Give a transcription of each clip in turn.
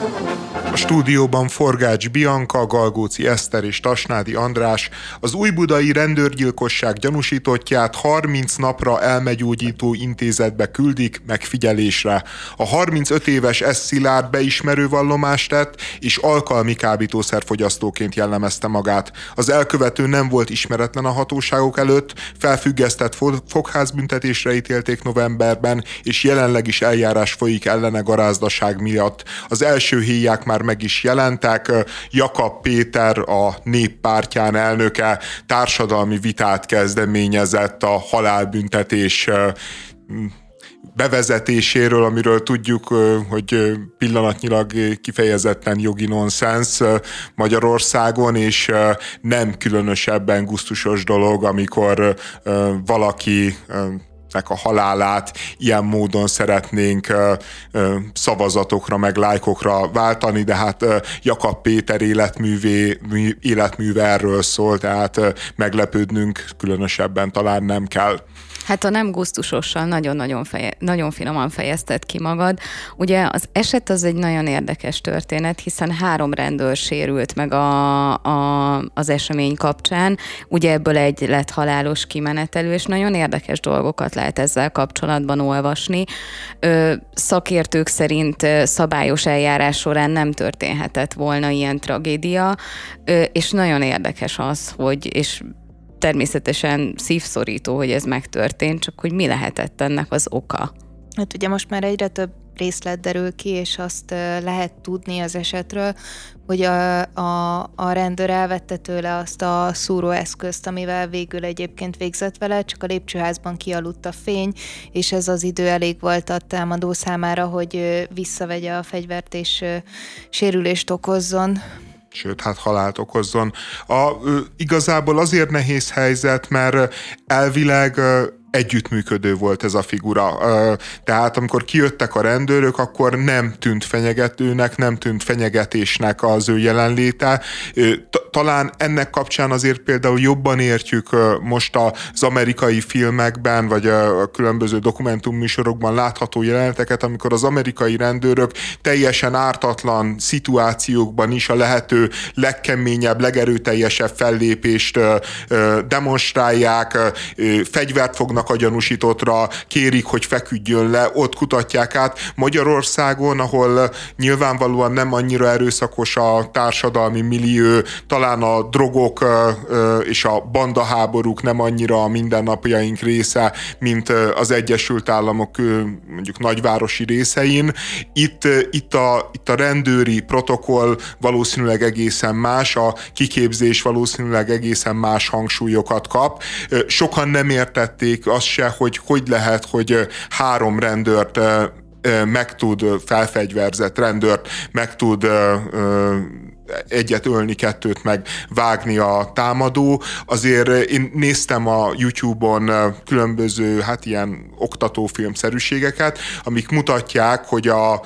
Thank you. A stúdióban Forgács Bianca, Galgóci Eszter és Tasnádi András az újbudai rendőrgyilkosság gyanúsítottját 30 napra elmegyógyító intézetbe küldik megfigyelésre. A 35 éves S. Szilárd beismerő vallomást tett, és alkalmi kábítószerfogyasztóként jellemezte magát. Az elkövető nem volt ismeretlen a hatóságok előtt, felfüggesztett fogházbüntetésre ítélték novemberben, és jelenleg is eljárás folyik ellene garázdaság miatt. Az első héják már meg is jelentek. Jakab Péter, a néppártyán elnöke társadalmi vitát kezdeményezett a halálbüntetés bevezetéséről, amiről tudjuk, hogy pillanatnyilag kifejezetten jogi nonsens Magyarországon, és nem különösebben gusztusos dolog, amikor valaki a halálát ilyen módon szeretnénk szavazatokra, meg lájkokra váltani, de hát Jakab Péter életművé, életműve erről szól, tehát meglepődnünk különösebben talán nem kell. Hát a nem gusztusossal nagyon-nagyon feje, nagyon finoman fejezted ki magad. Ugye az eset az egy nagyon érdekes történet, hiszen három rendőr sérült meg a, a, az esemény kapcsán. Ugye ebből egy lett halálos kimenetelő, és nagyon érdekes dolgokat lehet ezzel kapcsolatban olvasni. Ö, szakértők szerint szabályos eljárás során nem történhetett volna ilyen tragédia, ö, és nagyon érdekes az, hogy, és természetesen szívszorító, hogy ez megtörtént, csak hogy mi lehetett ennek az oka. Hát ugye most már egyre több részlet derül ki, és azt lehet tudni az esetről, hogy a, a, a rendőr elvette tőle azt a szúróeszközt, amivel végül egyébként végzett vele, csak a lépcsőházban kialudt a fény, és ez az idő elég volt a támadó számára, hogy visszavegye a fegyvert és sérülést okozzon sőt, hát halált okozzon. A, igazából azért nehéz helyzet, mert elvileg együttműködő volt ez a figura. Tehát amikor kijöttek a rendőrök, akkor nem tűnt fenyegetőnek, nem tűnt fenyegetésnek az ő jelenléte. Talán ennek kapcsán azért például jobban értjük most az amerikai filmekben, vagy a különböző dokumentumműsorokban látható jeleneteket, amikor az amerikai rendőrök teljesen ártatlan szituációkban is a lehető legkeményebb, legerőteljesebb fellépést demonstrálják, fegyvert fognak a gyanúsítottra, kérik, hogy feküdjön le, ott kutatják át. Magyarországon, ahol nyilvánvalóan nem annyira erőszakos a társadalmi millió, talán a drogok és a bandaháborúk nem annyira a mindennapjaink része, mint az Egyesült Államok mondjuk nagyvárosi részein. Itt, itt, a, itt a rendőri protokoll valószínűleg egészen más, a kiképzés valószínűleg egészen más hangsúlyokat kap. Sokan nem értették az se, hogy hogy lehet, hogy három rendőrt meg tud, felfegyverzett rendőrt meg tud egyet ölni, kettőt meg vágni a támadó. Azért én néztem a YouTube-on különböző, hát ilyen oktatófilmszerűségeket, amik mutatják, hogy a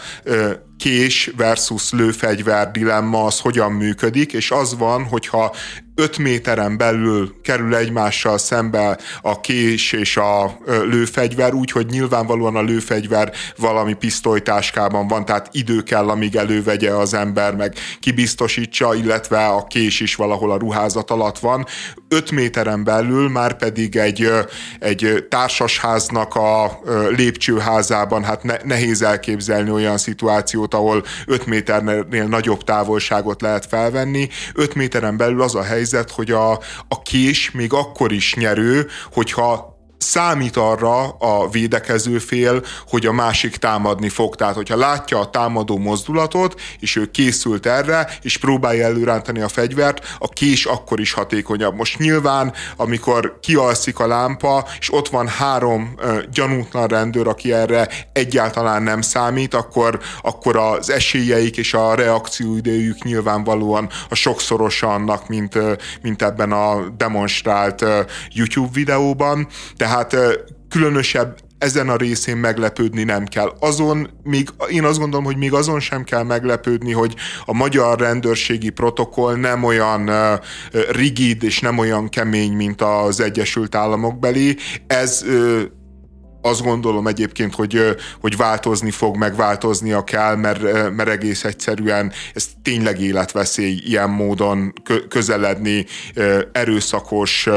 kés versus lőfegyver dilemma az hogyan működik, és az van, hogyha 5 méteren belül kerül egymással szembe a kés és a lőfegyver, úgyhogy nyilvánvalóan a lőfegyver valami pisztolytáskában van, tehát idő kell, amíg elővegye az ember, meg kibiztosítsa, illetve a kés is valahol a ruházat alatt van. 5 méteren belül már pedig egy, egy társasháznak a lépcsőházában, hát nehéz elképzelni olyan szituációt, ahol 5 méternél nagyobb távolságot lehet felvenni. 5 méteren belül az a helyzet, hogy a, a kés még akkor is nyerő, hogyha számít arra a védekező fél, hogy a másik támadni fog. Tehát, hogyha látja a támadó mozdulatot, és ő készült erre, és próbálja előrántani a fegyvert, a kés akkor is hatékonyabb. Most nyilván, amikor kialszik a lámpa, és ott van három uh, gyanútlan rendőr, aki erre egyáltalán nem számít, akkor, akkor az esélyeik és a reakcióidejük nyilvánvalóan a sokszorosa annak, mint, mint ebben a demonstrált YouTube videóban. De tehát különösebb ezen a részén meglepődni nem kell. Azon még, én azt gondolom, hogy még azon sem kell meglepődni, hogy a magyar rendőrségi protokoll nem olyan rigid és nem olyan kemény, mint az Egyesült Államok belé. Ez azt gondolom egyébként, hogy, hogy változni fog, meg változnia kell, mert, mert egész egyszerűen ez tényleg életveszély ilyen módon közeledni erőszakos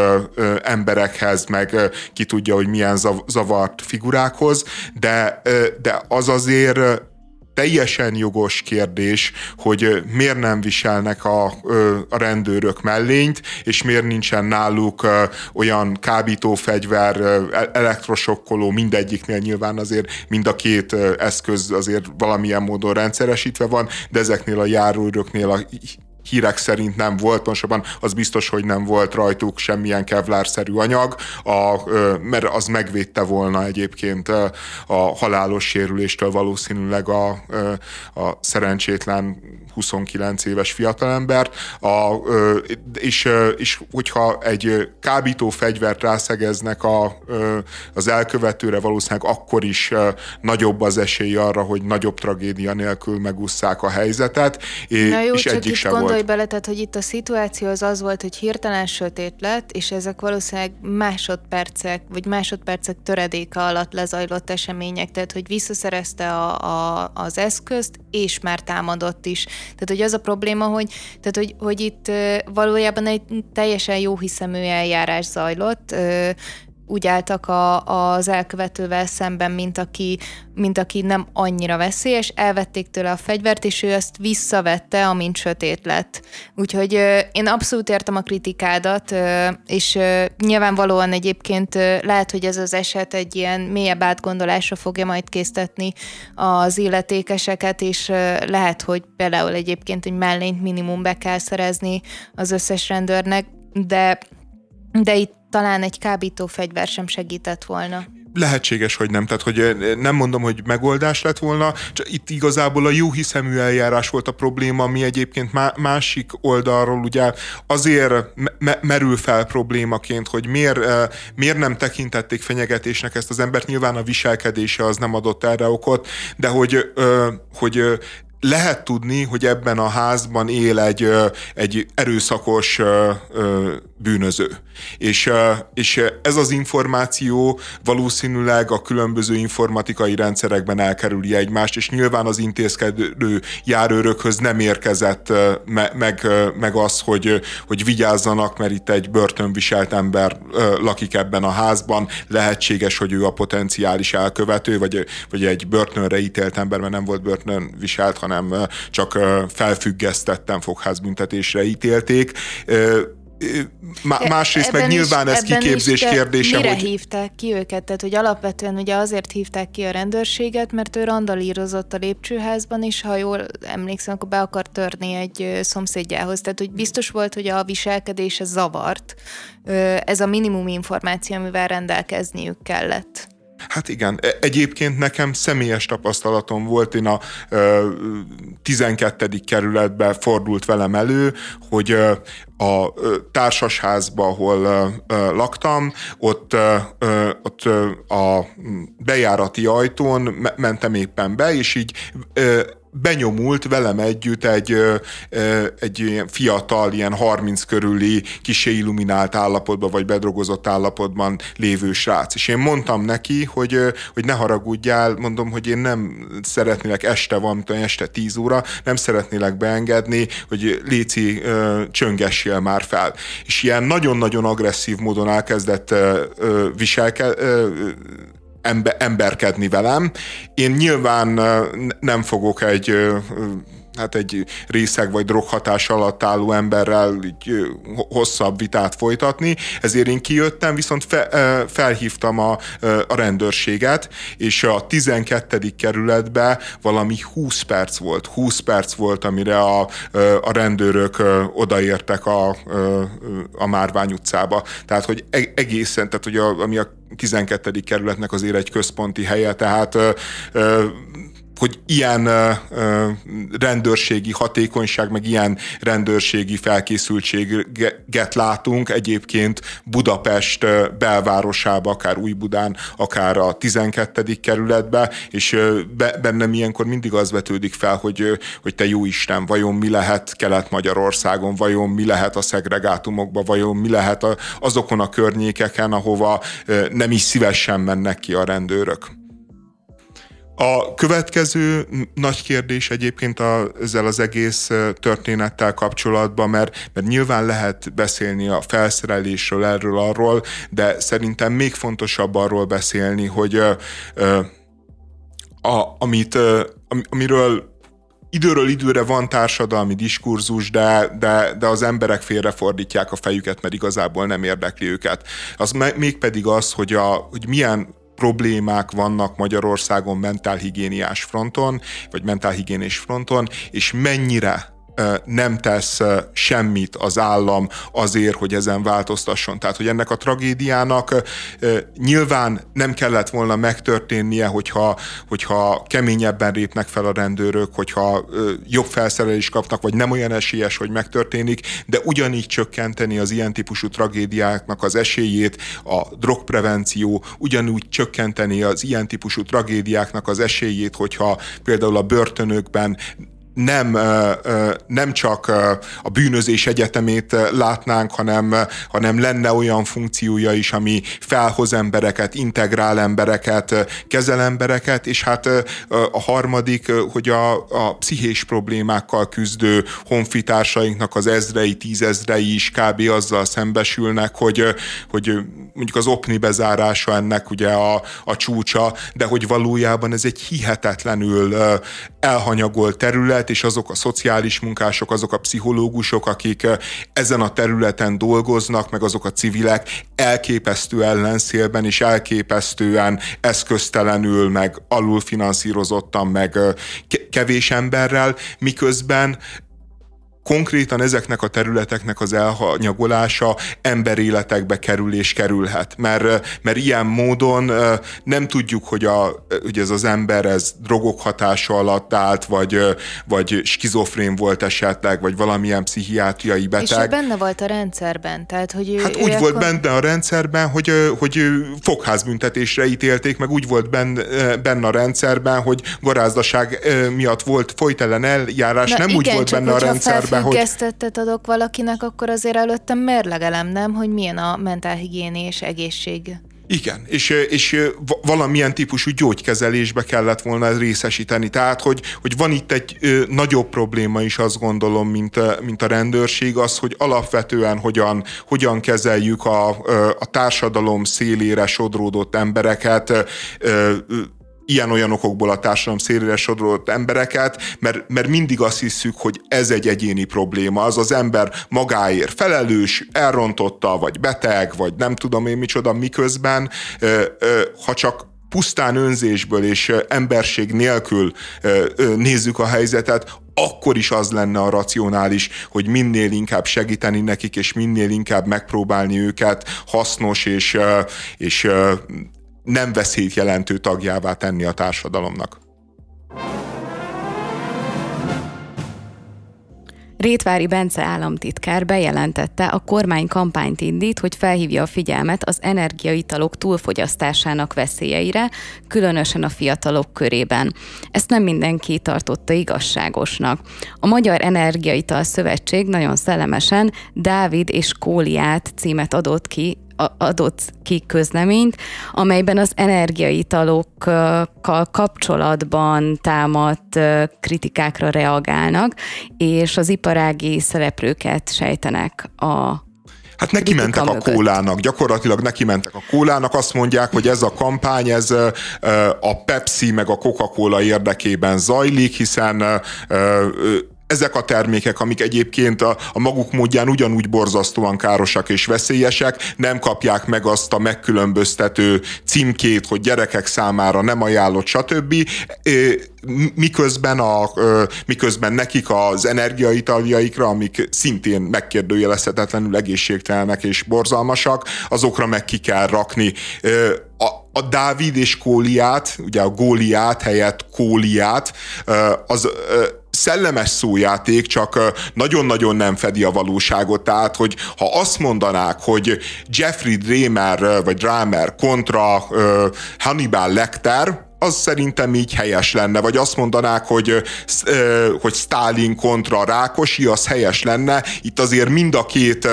emberekhez, meg ki tudja, hogy milyen zavart figurákhoz, de, de az azért teljesen jogos kérdés, hogy miért nem viselnek a, a rendőrök mellényt, és miért nincsen náluk olyan kábítófegyver, elektrosokkoló, mindegyiknél nyilván azért mind a két eszköz azért valamilyen módon rendszeresítve van, de ezeknél a járóőröknél a hírek szerint nem volt, pontosabban az biztos, hogy nem volt rajtuk semmilyen kevlárszerű anyag, a, mert az megvédte volna egyébként a halálos sérüléstől valószínűleg a, a szerencsétlen 29 éves fiatalembert, a, és, és hogyha egy kábító fegyvert rászegeznek a, az elkövetőre, valószínűleg akkor is nagyobb az esély arra, hogy nagyobb tragédia nélkül megusszák a helyzetet, Na jó, és egyik sem volt gondolj bele, tehát, hogy itt a szituáció az az volt, hogy hirtelen sötét lett, és ezek valószínűleg másodpercek, vagy másodpercek töredéke alatt lezajlott események, tehát, hogy visszaszerezte a, a, az eszközt, és már támadott is. Tehát, hogy az a probléma, hogy, tehát, hogy, hogy itt valójában egy teljesen jó hiszemű eljárás zajlott, úgy álltak a, az elkövetővel szemben, mint aki, mint aki nem annyira veszélyes, elvették tőle a fegyvert, és ő ezt visszavette, amint sötét lett. Úgyhogy én abszolút értem a kritikádat, és nyilvánvalóan egyébként lehet, hogy ez az eset egy ilyen mélyebb átgondolásra fogja majd késztetni az illetékeseket, és lehet, hogy például egyébként egy mellényt minimum be kell szerezni az összes rendőrnek, de de itt talán egy fegyver sem segített volna lehetséges, hogy nem. Tehát, hogy nem mondom, hogy megoldás lett volna, csak itt igazából a jó hiszemű eljárás volt a probléma, ami egyébként másik oldalról ugye azért me- merül fel problémaként, hogy miért, miért nem tekintették fenyegetésnek ezt az embert. Nyilván a viselkedése az nem adott erre okot, de hogy, hogy lehet tudni, hogy ebben a házban él egy, egy erőszakos bűnöző. És, és ez az információ valószínűleg a különböző informatikai rendszerekben elkerüli egymást, és nyilván az intézkedő járőrökhöz nem érkezett meg, meg az, hogy, hogy vigyázzanak, mert itt egy börtönviselt ember lakik ebben a házban, lehetséges, hogy ő a potenciális elkövető, vagy, vagy egy börtönre ítélt ember, mert nem volt börtön viselt, hanem csak felfüggesztettem fogházbüntetésre ítélték másrészt ebben meg nyilván is, ez kiképzés is, kérdése. Mire hogy... hívták ki őket? Tehát, hogy alapvetően ugye azért hívták ki a rendőrséget, mert ő randalírozott a lépcsőházban, és ha jól emlékszem, akkor be akar törni egy szomszédjához. Tehát, hogy biztos volt, hogy a viselkedése zavart. Ez a minimum információ, amivel rendelkezniük kellett. Hát igen, e, egyébként nekem személyes tapasztalatom volt, én a ö, 12. kerületben fordult velem elő, hogy ö, a társasházba, ahol ö, laktam, ott, ott a bejárati ajtón me- mentem éppen be, és így benyomult velem együtt egy, egy fiatal, ilyen 30 körüli, kisé illuminált állapotban, vagy bedrogozott állapotban lévő srác. És én mondtam neki, hogy, hogy ne haragudjál, mondom, hogy én nem szeretnélek este van, mint este 10 óra, nem szeretnélek beengedni, hogy Léci csöngessél már fel. És ilyen nagyon-nagyon agresszív módon elkezdett viselkedni, ember, emberkedni velem. Én nyilván nem fogok egy hát egy részeg vagy droghatás alatt álló emberrel így hosszabb vitát folytatni, ezért én kijöttem, viszont fe, felhívtam a, a rendőrséget, és a 12. kerületbe valami 20 perc volt, 20 perc volt, amire a, a rendőrök odaértek a, a Márvány utcába. Tehát, hogy e-, egészen, tehát hogy a, ami a 12. kerületnek azért egy központi helye, tehát hogy ilyen rendőrségi hatékonyság, meg ilyen rendőrségi felkészültséget látunk egyébként Budapest belvárosába, akár Újbudán, akár a 12. kerületbe, és be, bennem ilyenkor mindig az vetődik fel, hogy, hogy te jó Isten, vajon mi lehet Kelet-Magyarországon, vajon mi lehet a szegregátumokban, vajon mi lehet azokon a környékeken, ahova nem is szívesen mennek ki a rendőrök. A következő nagy kérdés egyébként a, ezzel az egész történettel kapcsolatban, mert, mert nyilván lehet beszélni a felszerelésről, erről, arról, de szerintem még fontosabb arról beszélni, hogy a, amit, amiről időről időre van társadalmi diskurzus, de, de, de az emberek félrefordítják a fejüket, mert igazából nem érdekli őket. Az mégpedig az, hogy, a, hogy milyen problémák vannak Magyarországon mentálhigiéniás fronton, vagy mentálhigiénés fronton, és mennyire nem tesz semmit az állam azért, hogy ezen változtasson. Tehát, hogy ennek a tragédiának nyilván nem kellett volna megtörténnie, hogyha, hogyha keményebben lépnek fel a rendőrök, hogyha jobb felszerelést kapnak, vagy nem olyan esélyes, hogy megtörténik, de ugyanígy csökkenteni az ilyen típusú tragédiáknak az esélyét, a drogprevenció, ugyanúgy csökkenteni az ilyen típusú tragédiáknak az esélyét, hogyha például a börtönökben nem, nem csak a bűnözés egyetemét látnánk, hanem, hanem lenne olyan funkciója is, ami felhoz embereket, integrál embereket, kezel embereket, és hát a harmadik, hogy a, a pszichés problémákkal küzdő honfitársainknak az ezrei, tízezrei is kb. azzal szembesülnek, hogy, hogy mondjuk az opni bezárása ennek ugye a, a csúcsa, de hogy valójában ez egy hihetetlenül elhanyagolt terület, és azok a szociális munkások, azok a pszichológusok, akik ezen a területen dolgoznak, meg azok a civilek elképesztő ellenszélben és elképesztően eszköztelenül, meg alulfinanszírozottan, meg kevés emberrel, miközben konkrétan ezeknek a területeknek az elhanyagolása emberéletekbe kerül és kerülhet. Mert, mert ilyen módon nem tudjuk, hogy, a, hogy ez az ember ez drogok hatása alatt állt, vagy, vagy skizofrén volt esetleg, vagy valamilyen pszichiátriai beteg. És ő benne volt a rendszerben? Tehát, hogy ő, hát ő úgy akkor... volt benne a rendszerben, hogy, hogy fogházbüntetésre ítélték, meg úgy volt benne, benne a rendszerben, hogy garázdaság miatt volt folytelen eljárás, Na nem igen, úgy volt benne a rendszerben felfüggesztettet hogy... adok valakinek, akkor azért előttem mérlegelem, nem, hogy milyen a mentálhigiéni és egészség. Igen, és, és valamilyen típusú gyógykezelésbe kellett volna részesíteni. Tehát, hogy, hogy van itt egy nagyobb probléma is, azt gondolom, mint, mint a rendőrség, az, hogy alapvetően hogyan, hogyan kezeljük a, a társadalom szélére sodródott embereket, ilyen-olyan okokból a társadalom szélére sodrolt embereket, mert, mert mindig azt hiszük, hogy ez egy egyéni probléma. Az az ember magáért felelős, elrontotta, vagy beteg, vagy nem tudom én micsoda, miközben ha csak pusztán önzésből és emberség nélkül nézzük a helyzetet, akkor is az lenne a racionális, hogy minél inkább segíteni nekik, és minél inkább megpróbálni őket hasznos és, és nem veszélyt jelentő tagjává tenni a társadalomnak. Rétvári Bence államtitkár bejelentette, a kormány kampányt indít, hogy felhívja a figyelmet az energiaitalok túlfogyasztásának veszélyeire, különösen a fiatalok körében. Ezt nem mindenki tartotta igazságosnak. A Magyar Energiaital Szövetség nagyon szellemesen Dávid és Kóliát címet adott ki adott ki közleményt, amelyben az energiaitalokkal kapcsolatban támadt kritikákra reagálnak, és az iparági szereplőket sejtenek a Hát neki mentek a kólának, gyakorlatilag neki mentek a kólának, azt mondják, hogy ez a kampány, ez a Pepsi meg a Coca-Cola érdekében zajlik, hiszen ezek a termékek, amik egyébként a, a maguk módján ugyanúgy borzasztóan károsak és veszélyesek, nem kapják meg azt a megkülönböztető címkét, hogy gyerekek számára nem ajánlott, stb. Miközben, a, miközben nekik az energiaitaljaikra, amik szintén megkérdőjelezhetetlenül egészségtelenek és borzalmasak, azokra meg ki kell rakni a, a Dávid és Kóliát, ugye a Góliát helyett Kóliát, az szellemes szójáték, csak nagyon-nagyon nem fedi a valóságot. Tehát, hogy ha azt mondanák, hogy Jeffrey Dramer vagy Dramer kontra Hannibal Lecter, az szerintem így helyes lenne, vagy azt mondanák, hogy, hogy Stalin kontra Rákosi, az helyes lenne. Itt azért mind a két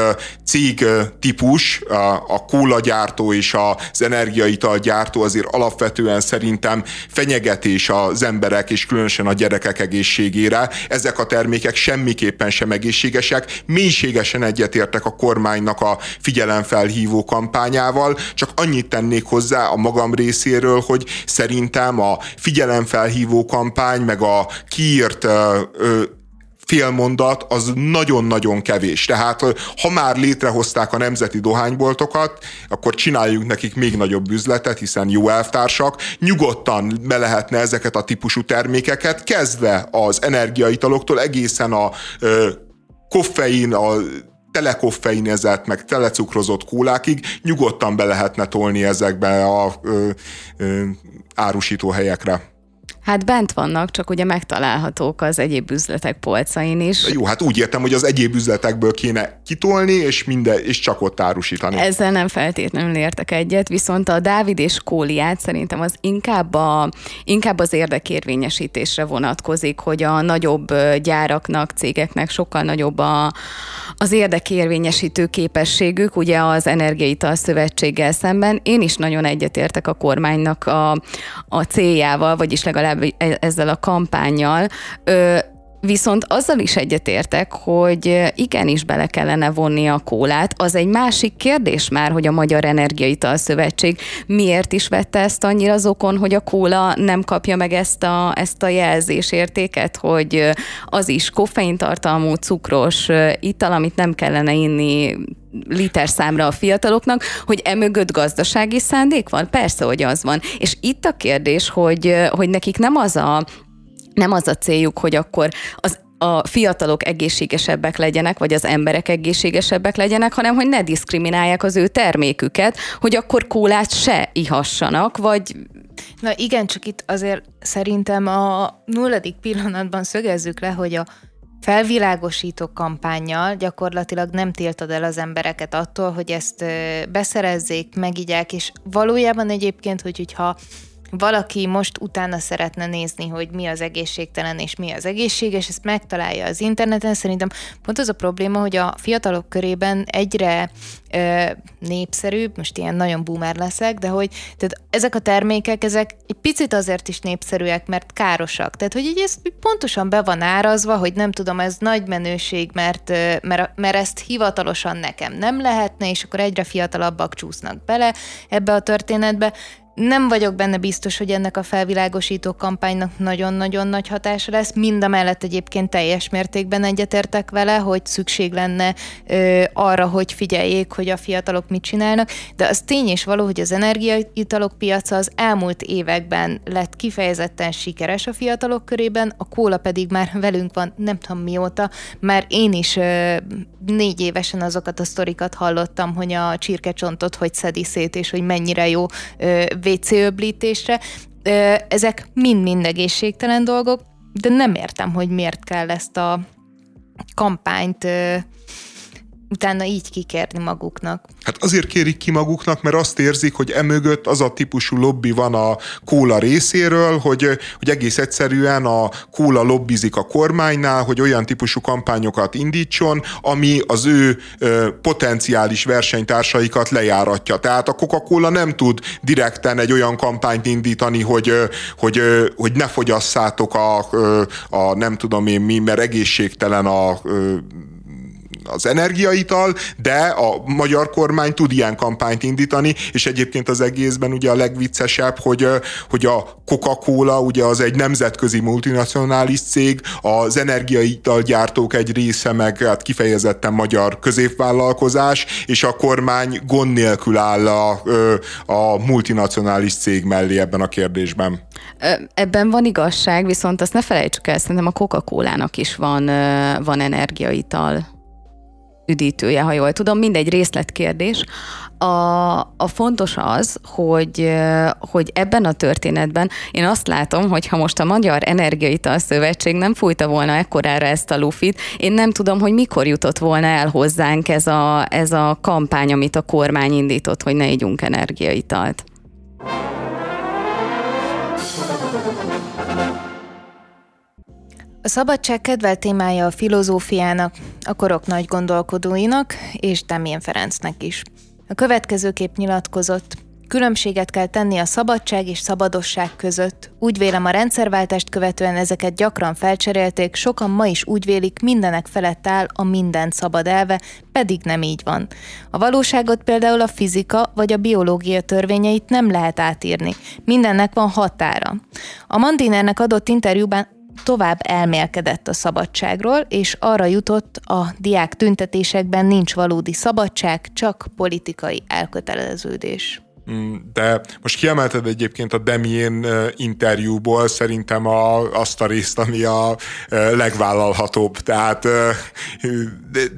cég típus, a kólagyártó és az energiaitalgyártó azért alapvetően szerintem fenyegetés az emberek és különösen a gyerekek egészségére. Ezek a termékek semmiképpen sem egészségesek. Mélységesen egyetértek a kormánynak a figyelemfelhívó kampányával, csak annyit tennék hozzá a magam részéről, hogy szerintem szerintem a figyelemfelhívó kampány, meg a kiírt félmondat az nagyon-nagyon kevés. Tehát ha már létrehozták a nemzeti dohányboltokat, akkor csináljuk nekik még nagyobb üzletet, hiszen jó elvtársak, nyugodtan be lehetne ezeket a típusú termékeket, kezdve az energiaitaloktól egészen a ö, koffein, a telekoffeinezett, meg telecukrozott kólákig nyugodtan be lehetne tolni ezekbe a ö, ö, árusító helyekre. Hát bent vannak, csak ugye megtalálhatók az egyéb üzletek polcain is. Jó, hát úgy értem, hogy az egyéb üzletekből kéne kitolni, és minden, és csak ott árusítani. Ezzel nem feltétlenül értek egyet, viszont a Dávid és Kóliát szerintem az inkább, a, inkább az érdekérvényesítésre vonatkozik, hogy a nagyobb gyáraknak, cégeknek sokkal nagyobb a, az érdekérvényesítő képességük, ugye az Energiaital Szövetséggel szemben. Én is nagyon egyetértek a kormánynak a, a céljával, vagyis legalább ezzel a kampányjal, Viszont azzal is egyetértek, hogy igenis bele kellene vonni a kólát. Az egy másik kérdés már, hogy a Magyar Energiaital Szövetség miért is vette ezt annyira azokon, hogy a kóla nem kapja meg ezt a, ezt a jelzésértéket, hogy az is koffeintartalmú, cukros ital, amit nem kellene inni liter számra a fiataloknak, hogy emögött gazdasági szándék van? Persze, hogy az van. És itt a kérdés, hogy, hogy nekik nem az a nem az a céljuk, hogy akkor az a fiatalok egészségesebbek legyenek, vagy az emberek egészségesebbek legyenek, hanem hogy ne diszkriminálják az ő terméküket, hogy akkor kólát se ihassanak, vagy Na igen, csak itt azért szerintem a nulladik pillanatban szögezzük le, hogy a felvilágosító kampányjal gyakorlatilag nem tiltad el az embereket attól, hogy ezt beszerezzék, megigyák, és valójában egyébként, hogy, hogyha valaki most utána szeretne nézni, hogy mi az egészségtelen és mi az egészséges, ezt megtalálja az interneten. Szerintem pont az a probléma, hogy a fiatalok körében egyre ö, népszerűbb, most ilyen nagyon boomer leszek, de hogy tehát ezek a termékek, ezek egy picit azért is népszerűek, mert károsak. Tehát, hogy így ez pontosan be van árazva, hogy nem tudom, ez nagy menőség, mert, mert, mert ezt hivatalosan nekem nem lehetne, és akkor egyre fiatalabbak csúsznak bele ebbe a történetbe nem vagyok benne biztos, hogy ennek a felvilágosító kampánynak nagyon-nagyon nagy hatása lesz. Mind a mellett egyébként teljes mértékben egyetértek vele, hogy szükség lenne ö, arra, hogy figyeljék, hogy a fiatalok mit csinálnak, de az tény és való, hogy az energiaitalok piaca az elmúlt években lett kifejezetten sikeres a fiatalok körében, a kóla pedig már velünk van nem tudom mióta, már én is ö, négy évesen azokat a sztorikat hallottam, hogy a csirkecsontot hogy szedi szét, és hogy mennyire jó ö, WC öblítésre. Ezek mind-mind egészségtelen dolgok, de nem értem, hogy miért kell ezt a kampányt utána így kikérni maguknak. Hát azért kérik ki maguknak, mert azt érzik, hogy emögött az a típusú lobby van a kóla részéről, hogy, hogy egész egyszerűen a kóla lobbizik a kormánynál, hogy olyan típusú kampányokat indítson, ami az ő ö, potenciális versenytársaikat lejáratja. Tehát a Coca-Cola nem tud direkten egy olyan kampányt indítani, hogy, hogy, hogy ne fogyasszátok a, a nem tudom én mi, mert egészségtelen a az energiaital, de a magyar kormány tud ilyen kampányt indítani, és egyébként az egészben ugye a legviccesebb, hogy, hogy a Coca-Cola ugye az egy nemzetközi multinacionális cég, az energiaital gyártók egy része meg hát kifejezetten magyar középvállalkozás, és a kormány gond nélkül áll a, a multinacionális cég mellé ebben a kérdésben. Ebben van igazság, viszont azt ne felejtsük el, szerintem a Coca-Cola-nak is van, van energiaital üdítője, ha jól tudom, mindegy részletkérdés. A, a fontos az, hogy, hogy ebben a történetben én azt látom, hogy ha most a Magyar Energiaital Szövetség nem fújta volna ekkorára ezt a lufit, én nem tudom, hogy mikor jutott volna el hozzánk ez a, ez a kampány, amit a kormány indított, hogy ne ígyunk energiaitalt. A szabadság kedvelt témája a filozófiának, a korok nagy gondolkodóinak és Demén Ferencnek is. A következőképp nyilatkozott, Különbséget kell tenni a szabadság és szabadosság között. Úgy vélem a rendszerváltást követően ezeket gyakran felcserélték, sokan ma is úgy vélik, mindenek felett áll a mindent szabad elve, pedig nem így van. A valóságot például a fizika vagy a biológia törvényeit nem lehet átírni. Mindennek van határa. A Mandinernek adott interjúban tovább elmélkedett a szabadságról, és arra jutott, a diák tüntetésekben nincs valódi szabadság, csak politikai elköteleződés. Mm, de most kiemelted egyébként a Demien interjúból szerintem a, azt a részt, ami a legvállalhatóbb. Tehát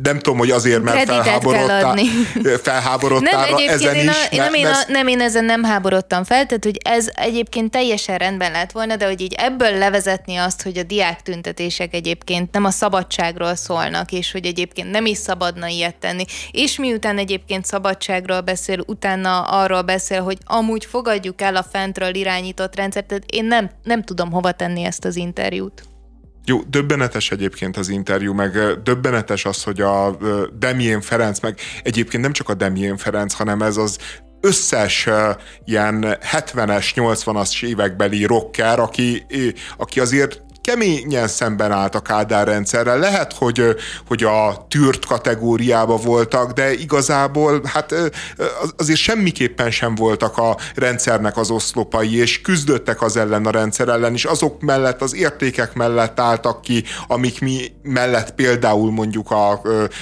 nem tudom, hogy azért, mert felháborodtál, felháborodtál nem, ezen én a, is. Nem, én a, nem, én ezen nem háborodtam fel, tehát hogy ez egyébként teljesen rendben lett volna, de hogy így ebből levezetni azt, hogy a diák tüntetések egyébként nem a szabadságról szólnak, és hogy egyébként nem is szabadna ilyet tenni, és miután egyébként szabadságról beszél, utána arról beszél, beszél, hogy amúgy fogadjuk el a fentről irányított rendszert, tehát én nem, nem tudom hova tenni ezt az interjút. Jó, döbbenetes egyébként az interjú, meg döbbenetes az, hogy a Demien Ferenc, meg egyébként nem csak a Demien Ferenc, hanem ez az összes ilyen 70-es, 80-as évekbeli rocker, aki, aki azért keményen szemben állt a Kádár rendszerrel. Lehet, hogy, hogy a tűrt kategóriába voltak, de igazából hát azért semmiképpen sem voltak a rendszernek az oszlopai, és küzdöttek az ellen a rendszer ellen, és azok mellett, az értékek mellett álltak ki, amik mi mellett például mondjuk a,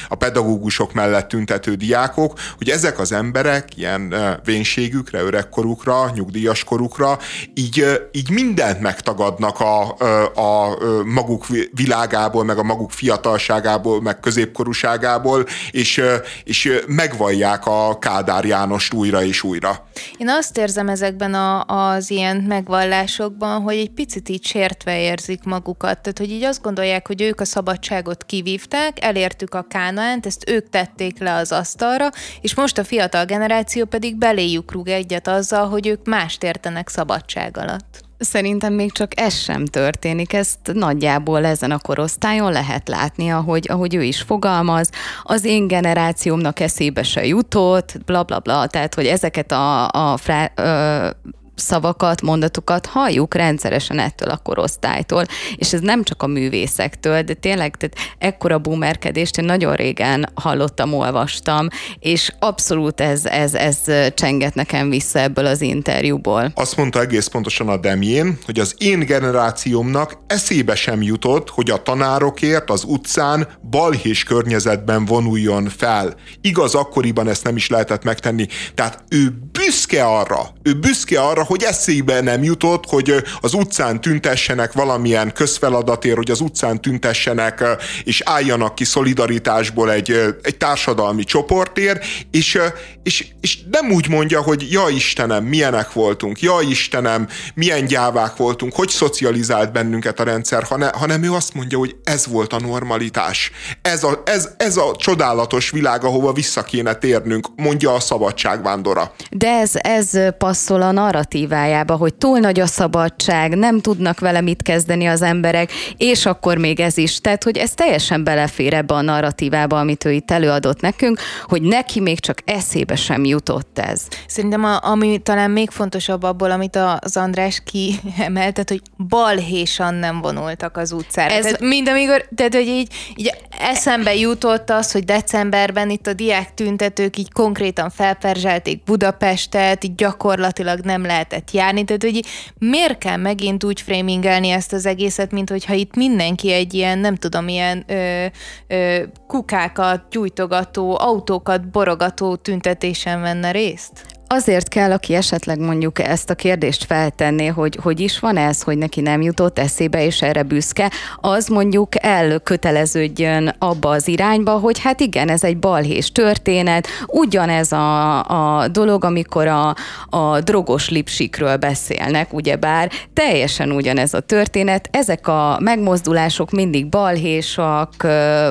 a pedagógusok mellett tüntető diákok, hogy ezek az emberek ilyen vénségükre, öregkorukra, nyugdíjas korukra így, így mindent megtagadnak a, a maguk világából, meg a maguk fiatalságából, meg középkorúságából, és, és megvallják a Kádár Jánost újra és újra. Én azt érzem ezekben a, az ilyen megvallásokban, hogy egy picit így sértve érzik magukat. Tehát, hogy így azt gondolják, hogy ők a szabadságot kivívták, elértük a kánaánt, ezt ők tették le az asztalra, és most a fiatal generáció pedig beléjük rúg egyet azzal, hogy ők mást értenek szabadság alatt. Szerintem még csak ez sem történik, ezt nagyjából ezen a korosztályon lehet látni, ahogy, ahogy ő is fogalmaz, az én generációmnak eszébe se jutott, bla bla bla, tehát hogy ezeket a, a frá, ö, szavakat, mondatokat halljuk rendszeresen ettől a korosztálytól, és ez nem csak a művészektől, de tényleg tehát ekkora boomerkedést én nagyon régen hallottam, olvastam, és abszolút ez, ez, ez csenget nekem vissza ebből az interjúból. Azt mondta egész pontosan a Demjén, hogy az én generációmnak eszébe sem jutott, hogy a tanárokért az utcán balhés környezetben vonuljon fel. Igaz, akkoriban ezt nem is lehetett megtenni. Tehát ő büszke arra, ő büszke arra, hogy eszébe nem jutott, hogy az utcán tüntessenek valamilyen közfeladatért, hogy az utcán tüntessenek és álljanak ki szolidaritásból egy, egy társadalmi csoportért, és, és, és nem úgy mondja, hogy ja Istenem, milyenek voltunk, ja Istenem, milyen gyávák voltunk, hogy szocializált bennünket a rendszer, hanem, hanem ő azt mondja, hogy ez volt a normalitás. Ez a, ez, ez a csodálatos világ, ahova vissza kéne térnünk, mondja a szabadságvándora. De ez, ez passzol a narratív narratívájába, hogy túl nagy a szabadság, nem tudnak vele mit kezdeni az emberek, és akkor még ez is. Tehát, hogy ez teljesen belefér ebbe a narratívába, amit ő itt előadott nekünk, hogy neki még csak eszébe sem jutott ez. Szerintem a, ami talán még fontosabb abból, amit az András kiemelt, tehát, hogy balhésan nem vonultak az utcára. Ez tehát, mind amikor, tehát, hogy így, így eszembe jutott az, hogy decemberben itt a diák tüntetők így konkrétan felperzselték Budapestet, így gyakorlatilag nem lehet lehetett járni, tehát hogy miért kell megint úgy framingelni ezt az egészet, mint hogyha itt mindenki egy ilyen, nem tudom, ilyen ö, ö, kukákat gyújtogató, autókat borogató tüntetésen venne részt? Azért kell, aki esetleg mondjuk ezt a kérdést feltenné, hogy hogy is van ez, hogy neki nem jutott eszébe, és erre büszke, az mondjuk elköteleződjön abba az irányba, hogy hát igen, ez egy balhés történet, ugyanez a, a dolog, amikor a, a drogos lipsikről beszélnek, ugyebár teljesen ugyanez a történet, ezek a megmozdulások mindig balhésak,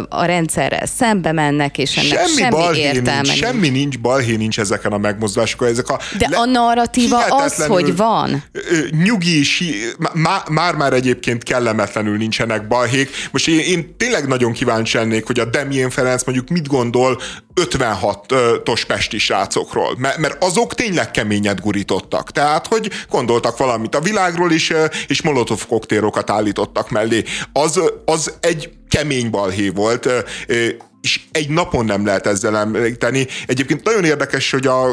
a rendszerrel szembe mennek, és ennek semmi, semmi értelme nincs, Semmi nincs, balhé nincs ezeken a megmozdulásokon. Ezek a De le- a narratíva az, hogy van. Nyugi, már-már egyébként kellemetlenül nincsenek balhék. Most én, én tényleg nagyon kíváncsi lennék, hogy a Demjén Ferenc mondjuk mit gondol 56-os pesti srácokról, mert, azok tényleg keményet gurítottak. Tehát, hogy gondoltak valamit a világról is, és molotov koktérokat állítottak mellé. Az, az egy kemény balhé volt, és egy napon nem lehet ezzel említeni. Egyébként nagyon érdekes, hogy, a,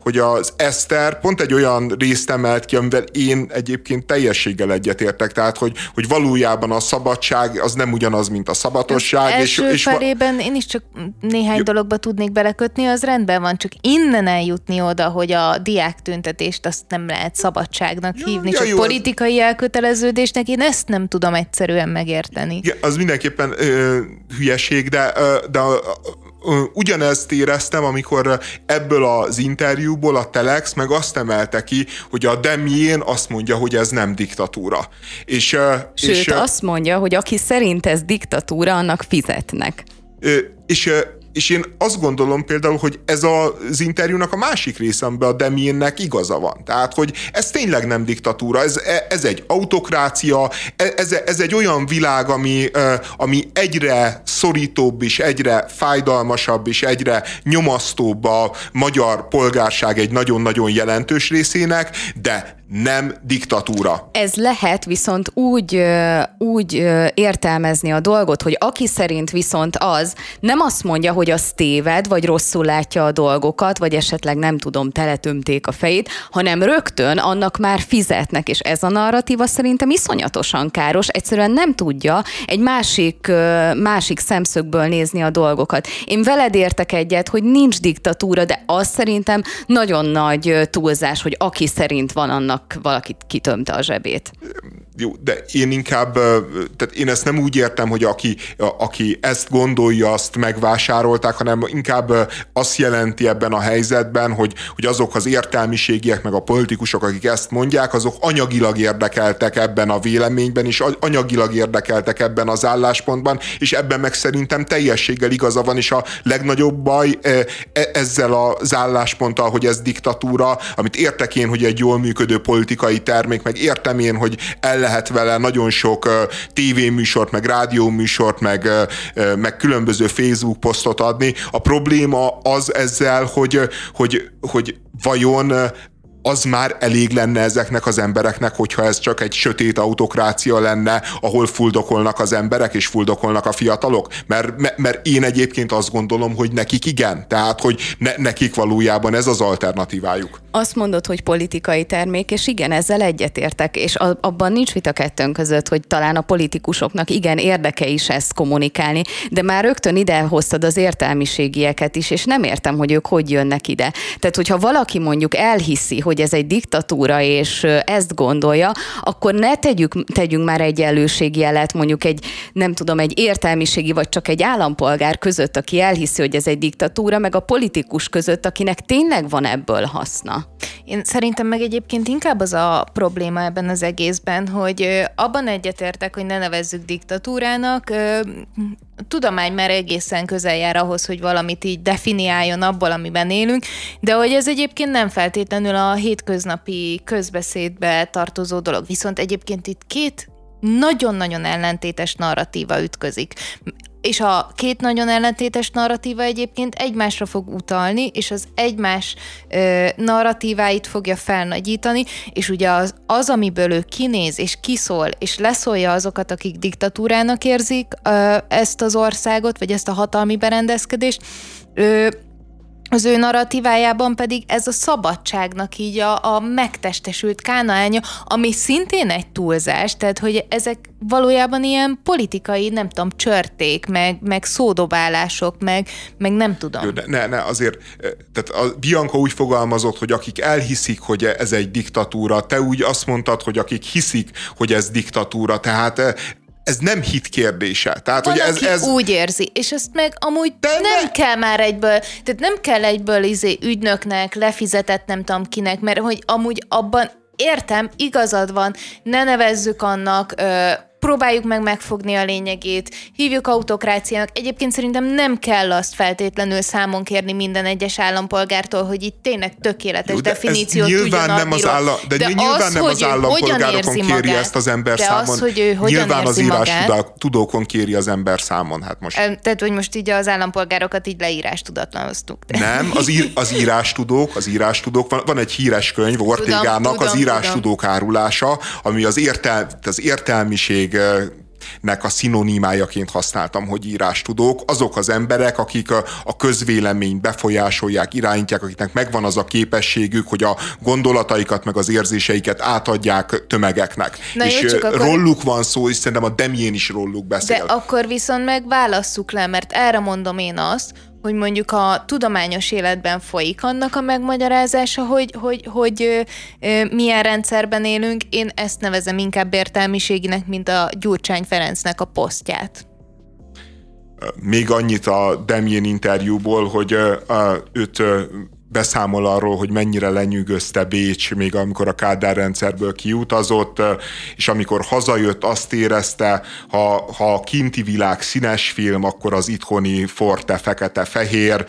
hogy az Eszter pont egy olyan részt emelt ki, amivel én egyébként teljességgel egyetértek, tehát hogy, hogy valójában a szabadság az nem ugyanaz, mint a szabatosság. Az és, első és felében én is csak néhány jó. dologba tudnék belekötni, az rendben van, csak innen eljutni oda, hogy a diák tüntetést azt nem lehet szabadságnak ja, hívni, ja, csak jó, politikai az... elköteleződésnek, én ezt nem tudom egyszerűen megérteni. Ja, az mindenképpen ö, hülyeség, de ö, de ugyanezt éreztem, amikor ebből az interjúból a Telex meg azt emelte ki, hogy a Demjén azt mondja, hogy ez nem diktatúra. És, Sőt, és, azt mondja, hogy aki szerint ez diktatúra, annak fizetnek. És és én azt gondolom például, hogy ez az interjúnak a másik része, amiben a Demiennek igaza van. Tehát, hogy ez tényleg nem diktatúra, ez, ez egy autokrácia, ez, ez egy olyan világ, ami, ami egyre szorítóbb és egyre fájdalmasabb és egyre nyomasztóbb a magyar polgárság egy nagyon-nagyon jelentős részének, de nem diktatúra. Ez lehet viszont úgy, úgy értelmezni a dolgot, hogy aki szerint viszont az nem azt mondja, hogy az téved, vagy rosszul látja a dolgokat, vagy esetleg nem tudom, teletömték a fejét, hanem rögtön annak már fizetnek, és ez a narratíva szerintem iszonyatosan káros, egyszerűen nem tudja egy másik, másik szemszögből nézni a dolgokat. Én veled értek egyet, hogy nincs diktatúra, de az szerintem nagyon nagy túlzás, hogy aki szerint van annak annak valakit kitömte a zsebét. Jó, de én inkább, tehát én ezt nem úgy értem, hogy aki, aki ezt gondolja, azt megvásárolták, hanem inkább azt jelenti ebben a helyzetben, hogy, hogy azok az értelmiségiek, meg a politikusok, akik ezt mondják, azok anyagilag érdekeltek ebben a véleményben, és anyagilag érdekeltek ebben az álláspontban, és ebben meg szerintem teljességgel igaza van, és a legnagyobb baj e, ezzel az állásponttal, hogy ez diktatúra, amit értek én, hogy egy jól működő politikai termék, meg értem én, hogy el lehet vele nagyon sok tévéműsort, meg rádióműsort, meg, meg különböző Facebook posztot adni. A probléma az ezzel, hogy, hogy, hogy vajon az már elég lenne ezeknek az embereknek, hogyha ez csak egy sötét autokrácia lenne, ahol fuldokolnak az emberek és fuldokolnak a fiatalok? Mert, mert én egyébként azt gondolom, hogy nekik igen. Tehát, hogy ne, nekik valójában ez az alternatívájuk. Azt mondod, hogy politikai termék, és igen, ezzel egyetértek, és abban nincs vita kettőnk között, hogy talán a politikusoknak igen érdeke is ezt kommunikálni, de már rögtön ide hoztad az értelmiségieket is, és nem értem, hogy ők hogy jönnek ide. Tehát, hogyha valaki mondjuk elhiszi, hogy hogy ez egy diktatúra, és ezt gondolja, akkor ne tegyük, tegyünk már egy jelet mondjuk egy, nem tudom, egy értelmiségi, vagy csak egy állampolgár között, aki elhiszi, hogy ez egy diktatúra, meg a politikus között, akinek tényleg van ebből haszna. Én szerintem meg egyébként inkább az a probléma ebben az egészben, hogy abban egyetértek, hogy ne nevezzük diktatúrának, tudomány már egészen közel jár ahhoz, hogy valamit így definiáljon abból, amiben élünk, de hogy ez egyébként nem feltétlenül a hétköznapi közbeszédbe tartozó dolog. Viszont egyébként itt két nagyon-nagyon ellentétes narratíva ütközik és a két nagyon ellentétes narratíva egyébként egymásra fog utalni, és az egymás ö, narratíváit fogja felnagyítani, és ugye az, az, amiből ő kinéz, és kiszól, és leszólja azokat, akik diktatúrának érzik ö, ezt az országot, vagy ezt a hatalmi berendezkedést, ö, az ő narratívájában pedig ez a szabadságnak így a, a megtestesült kánaánya, ami szintén egy túlzás, tehát hogy ezek valójában ilyen politikai, nem tudom, csörték, meg, meg szódobálások, meg, meg nem tudom. Jó, ne, ne, azért, eh, tehát a Bianca úgy fogalmazott, hogy akik elhiszik, hogy ez egy diktatúra, te úgy azt mondtad, hogy akik hiszik, hogy ez diktatúra, tehát eh, ez nem hit kérdése. Tehát, Van, hogy ez, ez... úgy érzi, és ezt meg amúgy De nem ne... kell már egyből, tehát nem kell egyből izé ügynöknek, lefizetett nem tudom kinek, mert hogy amúgy abban értem, igazad van, ne nevezzük annak ö, próbáljuk meg megfogni a lényegét, hívjuk autokráciának. Egyébként szerintem nem kell azt feltétlenül számon kérni minden egyes állampolgártól, hogy itt tényleg tökéletes Jó, de definíciót nyilván nem az állam, de, de nyilván az, nem az állampolgárokon kéri magát, ezt az ember de számon. Az, hogy ő nyilván az írás tudókon kéri az ember számon. Hát most. Tehát, hogy most így az állampolgárokat így leírás tudatlanoztuk. Nem, az, ír, az írás tudók, az írás tudók, van, van egy híres könyv Ortégának, az írás tudók árulása, ami az, értel, az értelmiség nek a szinonimájaként használtam, hogy írás tudók, azok az emberek, akik a, a közvéleményt befolyásolják, irányítják, akiknek megvan az a képességük, hogy a gondolataikat, meg az érzéseiket átadják tömegeknek. Na és jó, akkor... róluk van szó, és szerintem a Demjén is róluk beszél. De akkor viszont meg válasszuk le, mert erre mondom én azt, hogy mondjuk a tudományos életben folyik annak a megmagyarázása, hogy, hogy, hogy ö, milyen rendszerben élünk. Én ezt nevezem inkább értelmiséginek, mint a Gyurcsány Ferencnek a posztját. Még annyit a Demjén interjúból, hogy őt beszámol arról, hogy mennyire lenyűgözte Bécs, még amikor a Kádár rendszerből kiutazott, és amikor hazajött, azt érezte, ha, ha a kinti világ színes film, akkor az itthoni forte fekete-fehér,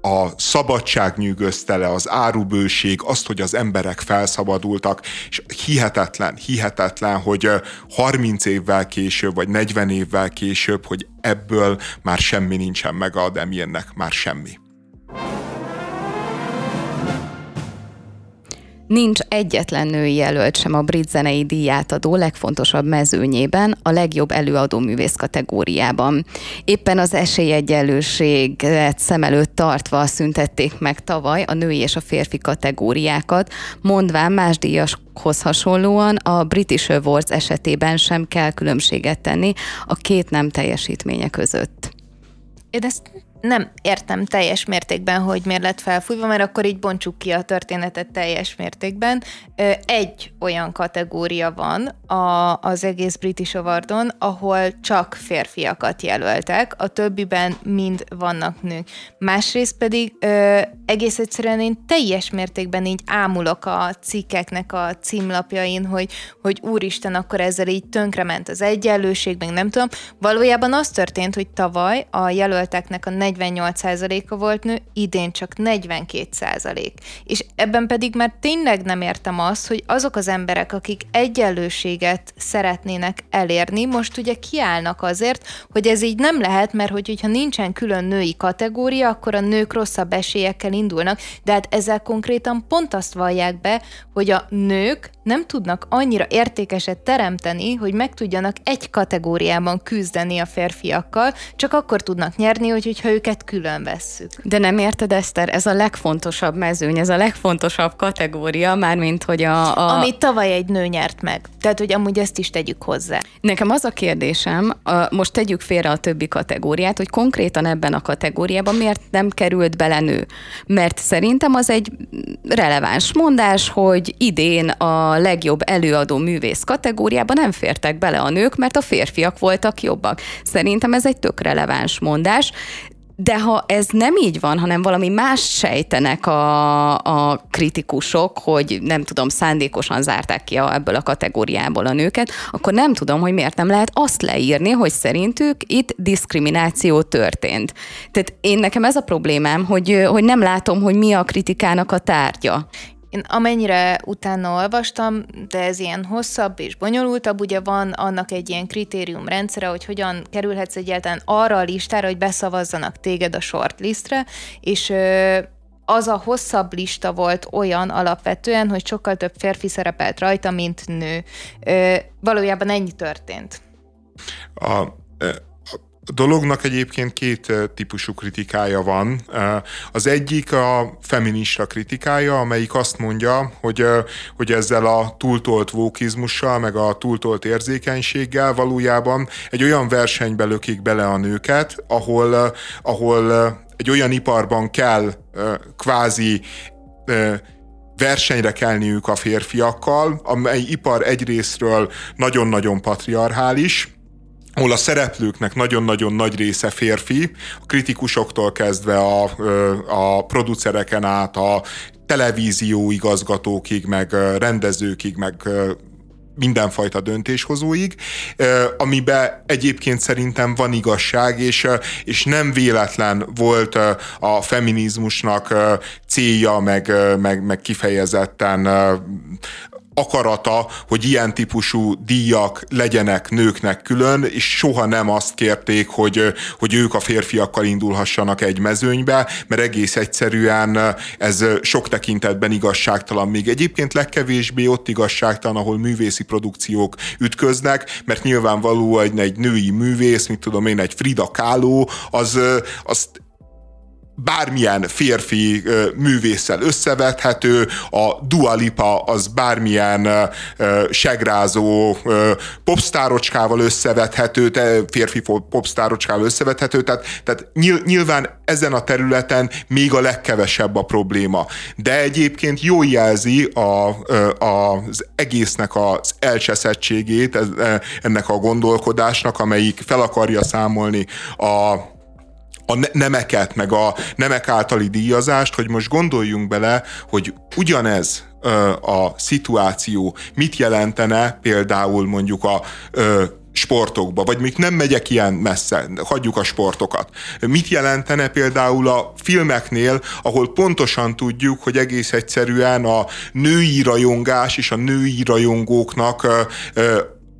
a szabadság nyűgözte le, az árubőség, azt, hogy az emberek felszabadultak, és hihetetlen, hihetetlen, hogy 30 évvel később, vagy 40 évvel később, hogy ebből már semmi nincsen meg a Demiennek, már semmi. Nincs egyetlen női jelölt sem a brit zenei díját adó legfontosabb mezőnyében, a legjobb előadó művész kategóriában. Éppen az esélyegyenlőséget szem előtt tartva szüntették meg tavaly a női és a férfi kategóriákat, mondván más díjashoz hasonlóan a British Awards esetében sem kell különbséget tenni a két nem teljesítménye között. Én ezt nem értem teljes mértékben, hogy miért lett felfújva, mert akkor így bontsuk ki a történetet teljes mértékben. Egy olyan kategória van a, az egész British Awardon, ahol csak férfiakat jelöltek, a többiben mind vannak nők. Másrészt pedig egész egyszerűen én teljes mértékben így ámulok a cikkeknek a címlapjain, hogy, hogy úristen, akkor ezzel így tönkrement az egyenlőség, meg nem tudom. Valójában az történt, hogy tavaly a jelölteknek a 48%-a volt nő, idén csak 42%. És ebben pedig már tényleg nem értem azt, hogy azok az emberek, akik egyenlőséget szeretnének elérni, most ugye kiállnak azért, hogy ez így nem lehet, mert hogy, hogyha nincsen külön női kategória, akkor a nők rosszabb esélyekkel indulnak, de hát ezzel konkrétan pont azt vallják be, hogy a nők nem tudnak annyira értékeset teremteni, hogy meg tudjanak egy kategóriában küzdeni a férfiakkal, csak akkor tudnak nyerni, hogy, hogyha őket külön vesszük. De nem érted, Eszter, ez a legfontosabb mezőny, ez a legfontosabb kategória, mármint hogy a, a... Amit tavaly egy nő nyert meg. Tehát, hogy amúgy ezt is tegyük hozzá. Nekem az a kérdésem, a, most tegyük félre a többi kategóriát, hogy konkrétan ebben a kategóriában miért nem került bele nő? Mert szerintem az egy releváns mondás, hogy idén a legjobb előadó művész kategóriában nem fértek bele a nők, mert a férfiak voltak jobbak. Szerintem ez egy tök releváns mondás. De ha ez nem így van, hanem valami más sejtenek a, a kritikusok, hogy nem tudom, szándékosan zárták ki a, ebből a kategóriából a nőket, akkor nem tudom, hogy miért nem lehet azt leírni, hogy szerintük itt diszkrimináció történt. Tehát én nekem ez a problémám, hogy, hogy nem látom, hogy mi a kritikának a tárgya. Én amennyire utána olvastam, de ez ilyen hosszabb és bonyolultabb, ugye van annak egy ilyen kritériumrendszere, hogy hogyan kerülhetsz egyáltalán arra a listára, hogy beszavazzanak téged a shortlistre, és az a hosszabb lista volt olyan alapvetően, hogy sokkal több férfi szerepelt rajta, mint nő. Valójában ennyi történt. A, dolognak egyébként két típusú kritikája van. Az egyik a feminista kritikája, amelyik azt mondja, hogy, hogy ezzel a túltolt vókizmussal, meg a túltolt érzékenységgel valójában egy olyan versenybe lökik bele a nőket, ahol, ahol egy olyan iparban kell kvázi versenyre kelniük a férfiakkal, amely ipar egyrésztről nagyon-nagyon patriarchális, ahol a szereplőknek nagyon-nagyon nagy része férfi, a kritikusoktól kezdve a, a producereken át a televízió igazgatókig, meg rendezőkig, meg mindenfajta döntéshozóig, amiben egyébként szerintem van igazság, és, és nem véletlen volt a feminizmusnak célja, meg, meg, meg kifejezetten akarata, hogy ilyen típusú díjak legyenek nőknek külön, és soha nem azt kérték, hogy, hogy ők a férfiakkal indulhassanak egy mezőnybe, mert egész egyszerűen ez sok tekintetben igazságtalan. Még egyébként legkevésbé ott igazságtalan, ahol művészi produkciók ütköznek, mert nyilvánvaló egy, egy női művész, mit tudom én, egy Frida Kahlo, az, az bármilyen férfi művésszel összevethető, a Dua Lipa az bármilyen segrázó popstárocskával összevethető, férfi popstárocskával összevethető, tehát, tehát nyilván ezen a területen még a legkevesebb a probléma. De egyébként jó jelzi a, a, az egésznek az elcseszettségét, ennek a gondolkodásnak, amelyik fel akarja számolni a a nemeket, meg a nemek általi díjazást, hogy most gondoljunk bele, hogy ugyanez a szituáció mit jelentene például mondjuk a sportokba, vagy még nem megyek ilyen messze, hagyjuk a sportokat. Mit jelentene például a filmeknél, ahol pontosan tudjuk, hogy egész egyszerűen a női rajongás és a női rajongóknak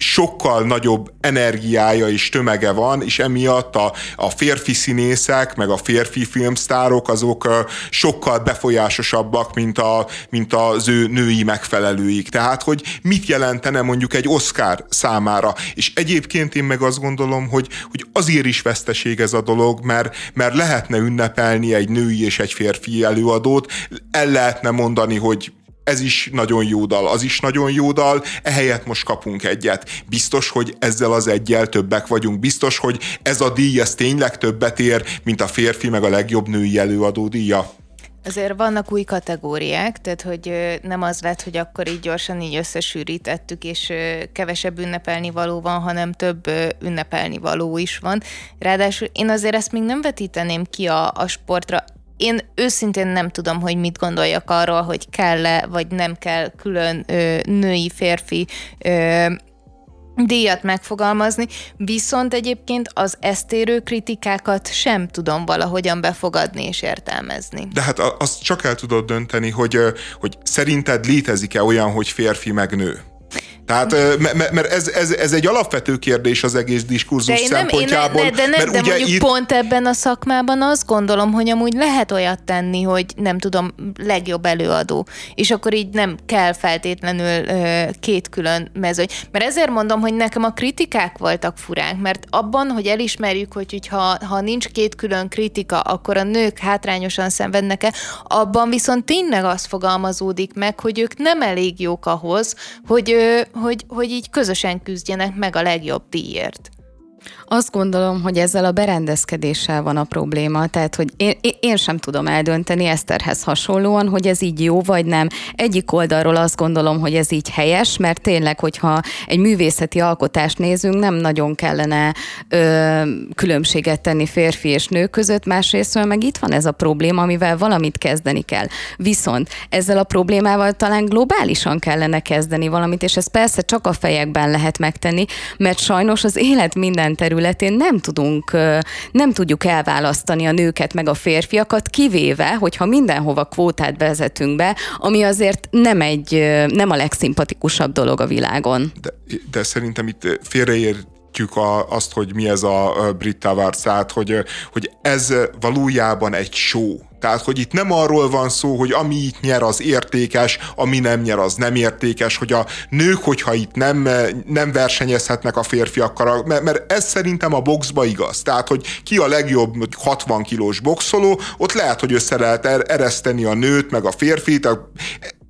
sokkal nagyobb energiája és tömege van, és emiatt a, a férfi színészek, meg a férfi filmsztárok, azok sokkal befolyásosabbak, mint, a, mint az ő női megfelelőik. Tehát, hogy mit jelentene mondjuk egy Oscar számára. És egyébként én meg azt gondolom, hogy, hogy azért is veszteség ez a dolog, mert, mert lehetne ünnepelni egy női és egy férfi előadót, el lehetne mondani, hogy ez is nagyon jó dal, az is nagyon jó dal, ehelyett most kapunk egyet. Biztos, hogy ezzel az egyel többek vagyunk, biztos, hogy ez a díj, ez tényleg többet ér, mint a férfi meg a legjobb női előadó díja. Azért vannak új kategóriák, tehát hogy nem az lett, hogy akkor így gyorsan így összesűrítettük, és kevesebb ünnepelni való van, hanem több ünnepelni való is van. Ráadásul én azért ezt még nem vetíteném ki a, a sportra én őszintén nem tudom, hogy mit gondoljak arról, hogy kell-e, vagy nem kell külön ö, női, férfi ö, díjat megfogalmazni, viszont egyébként az esztérő kritikákat sem tudom valahogyan befogadni és értelmezni. De hát azt csak el tudod dönteni, hogy, hogy szerinted létezik-e olyan, hogy férfi meg nő? Tehát, mert ez, ez, ez egy alapvető kérdés az egész diskurzus de szempontjából. Én nem, de, nem, de ugye mondjuk itt... pont ebben a szakmában azt gondolom, hogy amúgy lehet olyat tenni, hogy nem tudom, legjobb előadó, és akkor így nem kell feltétlenül két külön mezőny. Mert ezért mondom, hogy nekem a kritikák voltak furánk, mert abban, hogy elismerjük, hogy, ha, ha nincs két külön kritika, akkor a nők hátrányosan szenvednek-e, abban viszont tényleg az fogalmazódik meg, hogy ők nem elég jók ahhoz, hogy hogy, hogy így közösen küzdjenek meg a legjobb díjért. Azt gondolom, hogy ezzel a berendezkedéssel van a probléma, tehát hogy én, én sem tudom eldönteni Eszterhez hasonlóan, hogy ez így jó vagy nem. Egyik oldalról azt gondolom, hogy ez így helyes, mert tényleg, hogyha egy művészeti alkotást nézünk, nem nagyon kellene ö, különbséget tenni férfi és nő között, másrésztről meg itt van ez a probléma, amivel valamit kezdeni kell. Viszont ezzel a problémával talán globálisan kellene kezdeni valamit, és ez persze csak a fejekben lehet megtenni, mert sajnos az élet minden terület területén nem tudunk, nem tudjuk elválasztani a nőket meg a férfiakat, kivéve, hogyha mindenhova kvótát vezetünk be, ami azért nem egy, nem a legszimpatikusabb dolog a világon. De, de szerintem itt félreér a, azt, hogy mi ez a Brit Tavares, hogy, hogy ez valójában egy show. Tehát, hogy itt nem arról van szó, hogy ami itt nyer, az értékes, ami nem nyer, az nem értékes, hogy a nők, hogyha itt nem, nem versenyezhetnek a férfiakkal, mert, mert ez szerintem a boxba igaz. Tehát, hogy ki a legjobb 60 kilós boxoló, ott lehet, hogy össze lehet er-, ereszteni a nőt, meg a férfit,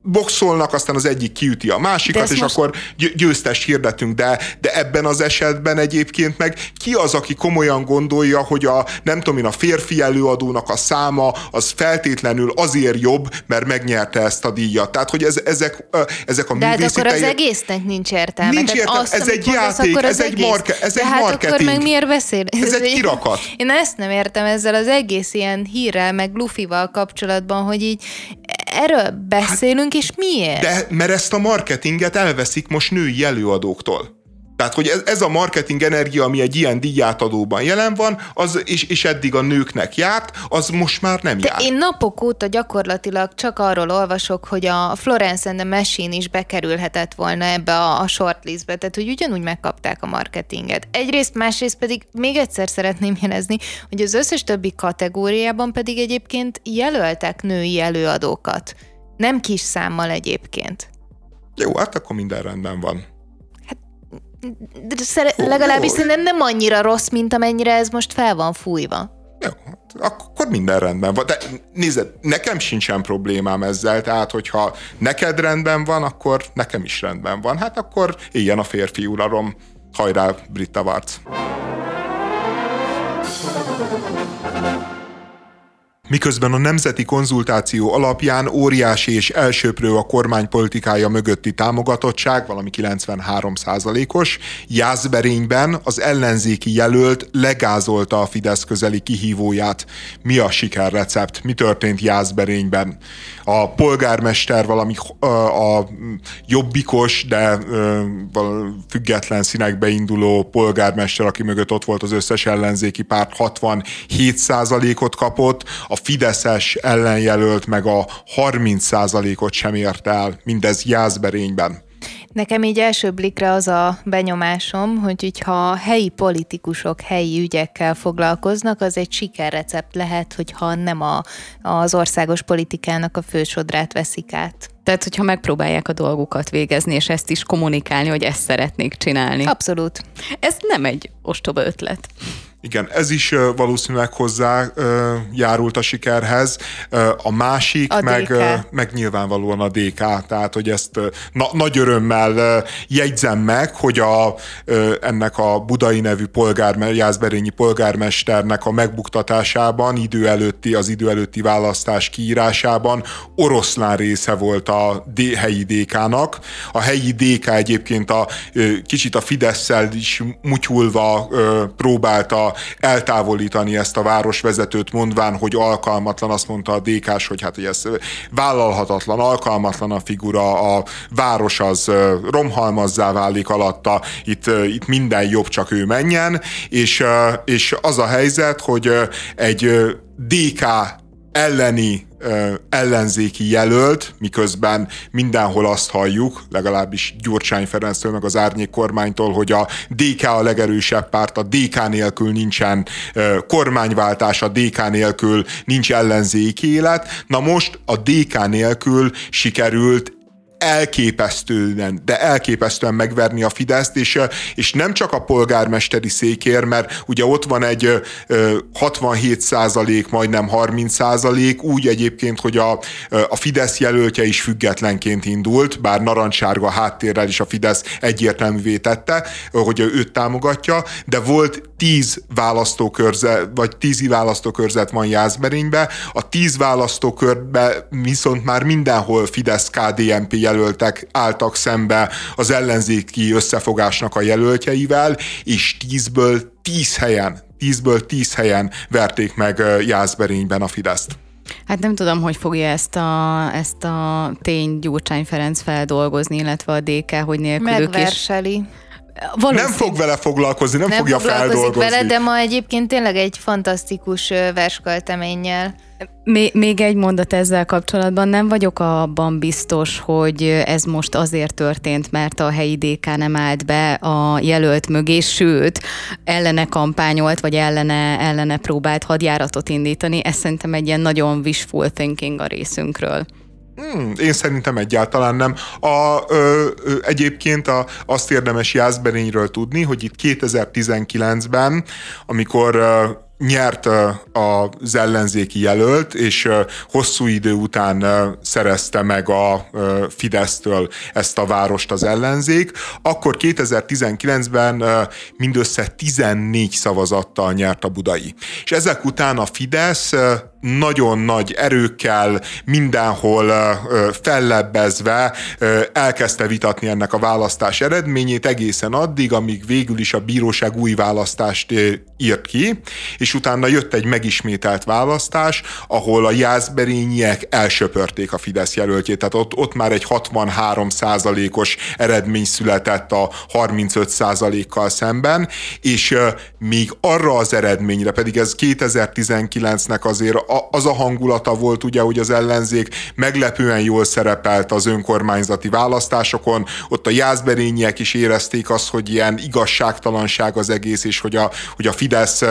boxolnak, aztán az egyik kiüti a másikat, és most... akkor győztes hirdetünk, de, de ebben az esetben egyébként meg ki az, aki komolyan gondolja, hogy a nem tudom én, a férfi előadónak a száma az feltétlenül azért jobb, mert megnyerte ezt a díjat. Tehát, hogy ez, ezek, ezek a de hát akkor az egésznek nincs értelme. Nincs értelme, azt, ez egy játék, ez egy, marke, ez de egy hát marketing. akkor meg miért beszél? Ez, ez egy kirakat. Én ezt nem értem ezzel az egész ilyen hírrel, meg lufival kapcsolatban, hogy így erről beszélünk, hát, és miért? De mert ezt a marketinget elveszik most női előadóktól. Tehát, hogy ez, ez a marketing energia, ami egy ilyen díjátadóban jelen van, az, és, és eddig a nőknek járt, az most már nem De jár. én napok óta gyakorlatilag csak arról olvasok, hogy a Florence and the Machine is bekerülhetett volna ebbe a, a shortlistbe, tehát hogy ugyanúgy megkapták a marketinget. Egyrészt, másrészt pedig még egyszer szeretném jelezni, hogy az összes többi kategóriában pedig egyébként jelöltek női előadókat. Nem kis számmal egyébként. Jó, hát akkor minden rendben van de szere- legalábbis szerintem nem annyira rossz, mint amennyire ez most fel van fújva. Jó, akkor minden rendben van. De nézd, nekem sincsen problémám ezzel, tehát hogyha neked rendben van, akkor nekem is rendben van. Hát akkor éljen a férfi uralom. Hajrá, Britta Varc! Miközben a nemzeti konzultáció alapján óriási és elsőprő a kormány politikája mögötti támogatottság, valami 93 os Jászberényben az ellenzéki jelölt legázolta a Fidesz közeli kihívóját. Mi a sikerrecept? Mi történt Jászberényben? A polgármester valami a jobbikos, de független színekbe induló polgármester, aki mögött ott volt az összes ellenzéki párt, 67 ot kapott, a Fideszes ellenjelölt meg a 30%-ot sem ért el, mindez Jászberényben. Nekem így első blikre az a benyomásom, hogy ha helyi politikusok helyi ügyekkel foglalkoznak, az egy sikerrecept lehet, hogyha nem a, az országos politikának a fősodrát veszik át. Tehát, hogyha megpróbálják a dolgukat végezni, és ezt is kommunikálni, hogy ezt szeretnék csinálni. Abszolút. Ez nem egy ostoba ötlet. Igen, ez is valószínűleg hozzá járult a sikerhez. A másik a meg, meg nyilvánvalóan a DK, tehát hogy ezt na, nagy örömmel jegyzem meg, hogy a, ennek a budai nevű polgárme, Jászberényi polgármesternek a megbuktatásában, idő előtti, az idő előtti választás kiírásában oroszlán része volt a D, helyi DK-nak. A helyi DK egyébként a kicsit a fidesz is mutyulva próbálta eltávolítani ezt a városvezetőt, mondván, hogy alkalmatlan, azt mondta a dk hogy hát hogy ez vállalhatatlan, alkalmatlan a figura, a város az romhalmazzá válik alatta, itt, itt minden jobb, csak ő menjen, és, és az a helyzet, hogy egy DK elleni ellenzéki jelölt, miközben mindenhol azt halljuk, legalábbis Gyurcsány Ferenctől, meg az árnyék kormánytól, hogy a DK a legerősebb párt, a DK nélkül nincsen kormányváltás, a DK nélkül nincs ellenzéki élet. Na most a DK nélkül sikerült elképesztően, de elképesztően megverni a Fideszt, és, és nem csak a polgármesteri székér, mert ugye ott van egy 67 százalék, majdnem 30 százalék, úgy egyébként, hogy a, a Fidesz jelöltje is függetlenként indult, bár narancsárga háttérrel is a Fidesz egyértelművé tette, hogy őt támogatja, de volt 10 választókörzet, vagy 10 választókörzet van Jászberénybe, a 10 választókörbe viszont már mindenhol Fidesz-KDNP jelöltek álltak szembe az ellenzéki összefogásnak a jelöltjeivel, és 10-ből 10 helyen, 10-ből 10 helyen verték meg Jászberényben a Fideszt. Hát nem tudom, hogy fogja ezt a, ezt a tény Gyurcsány Ferenc feldolgozni, illetve a DK, hogy nélkülük is Nem fog vele foglalkozni, nem, nem fogja feldolgozni. vele, de ma egyébként tényleg egy fantasztikus verskölteménnyel. Még, még egy mondat ezzel kapcsolatban. Nem vagyok abban biztos, hogy ez most azért történt, mert a helyi DK nem állt be a jelölt mögé, sőt, ellene kampányolt, vagy ellene, ellene próbált hadjáratot indítani. Ez szerintem egy ilyen nagyon wishful thinking a részünkről. Hmm, én szerintem egyáltalán nem. A, ö, ö, egyébként a, azt érdemes Jászberényről tudni, hogy itt 2019-ben, amikor ö, nyert az ellenzéki jelölt, és hosszú idő után szerezte meg a Fidesztől ezt a várost az ellenzék, akkor 2019-ben mindössze 14 szavazattal nyert a budai. És ezek után a Fidesz nagyon nagy erőkkel, mindenhol fellebbezve elkezdte vitatni ennek a választás eredményét egészen addig, amíg végül is a bíróság új választást írt ki, és utána jött egy megismételt választás, ahol a jászberényiek elsöpörték a Fidesz jelöltjét, tehát ott, ott már egy 63 százalékos eredmény született a 35 százalékkal szemben, és még arra az eredményre, pedig ez 2019-nek azért az a hangulata volt ugye, hogy az ellenzék meglepően jól szerepelt az önkormányzati választásokon, ott a jászberényiek is érezték azt, hogy ilyen igazságtalanság az egész, és hogy a, hogy a Fidesz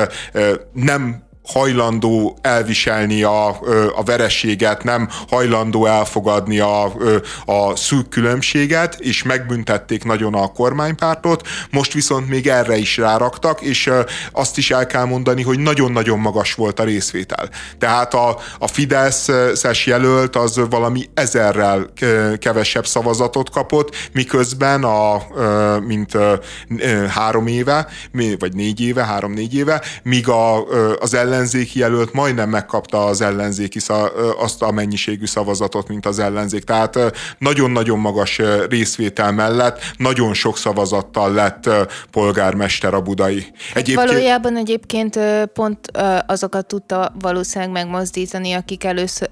nem hajlandó elviselni a, a verességet, nem hajlandó elfogadni a, a szűk különbséget, és megbüntették nagyon a kormánypártot, most viszont még erre is ráraktak, és azt is el kell mondani, hogy nagyon-nagyon magas volt a részvétel. Tehát a, a Fideszes jelölt az valami ezerrel kevesebb szavazatot kapott, miközben a, mint három éve, vagy négy éve, három-négy éve, míg a, az ellen ellenzéki jelölt majdnem megkapta az ellenzéki azt a mennyiségű szavazatot, mint az ellenzék. Tehát nagyon-nagyon magas részvétel mellett nagyon sok szavazattal lett polgármester a budai. Egyébként... Valójában egyébként pont azokat tudta valószínűleg megmozdítani, akik először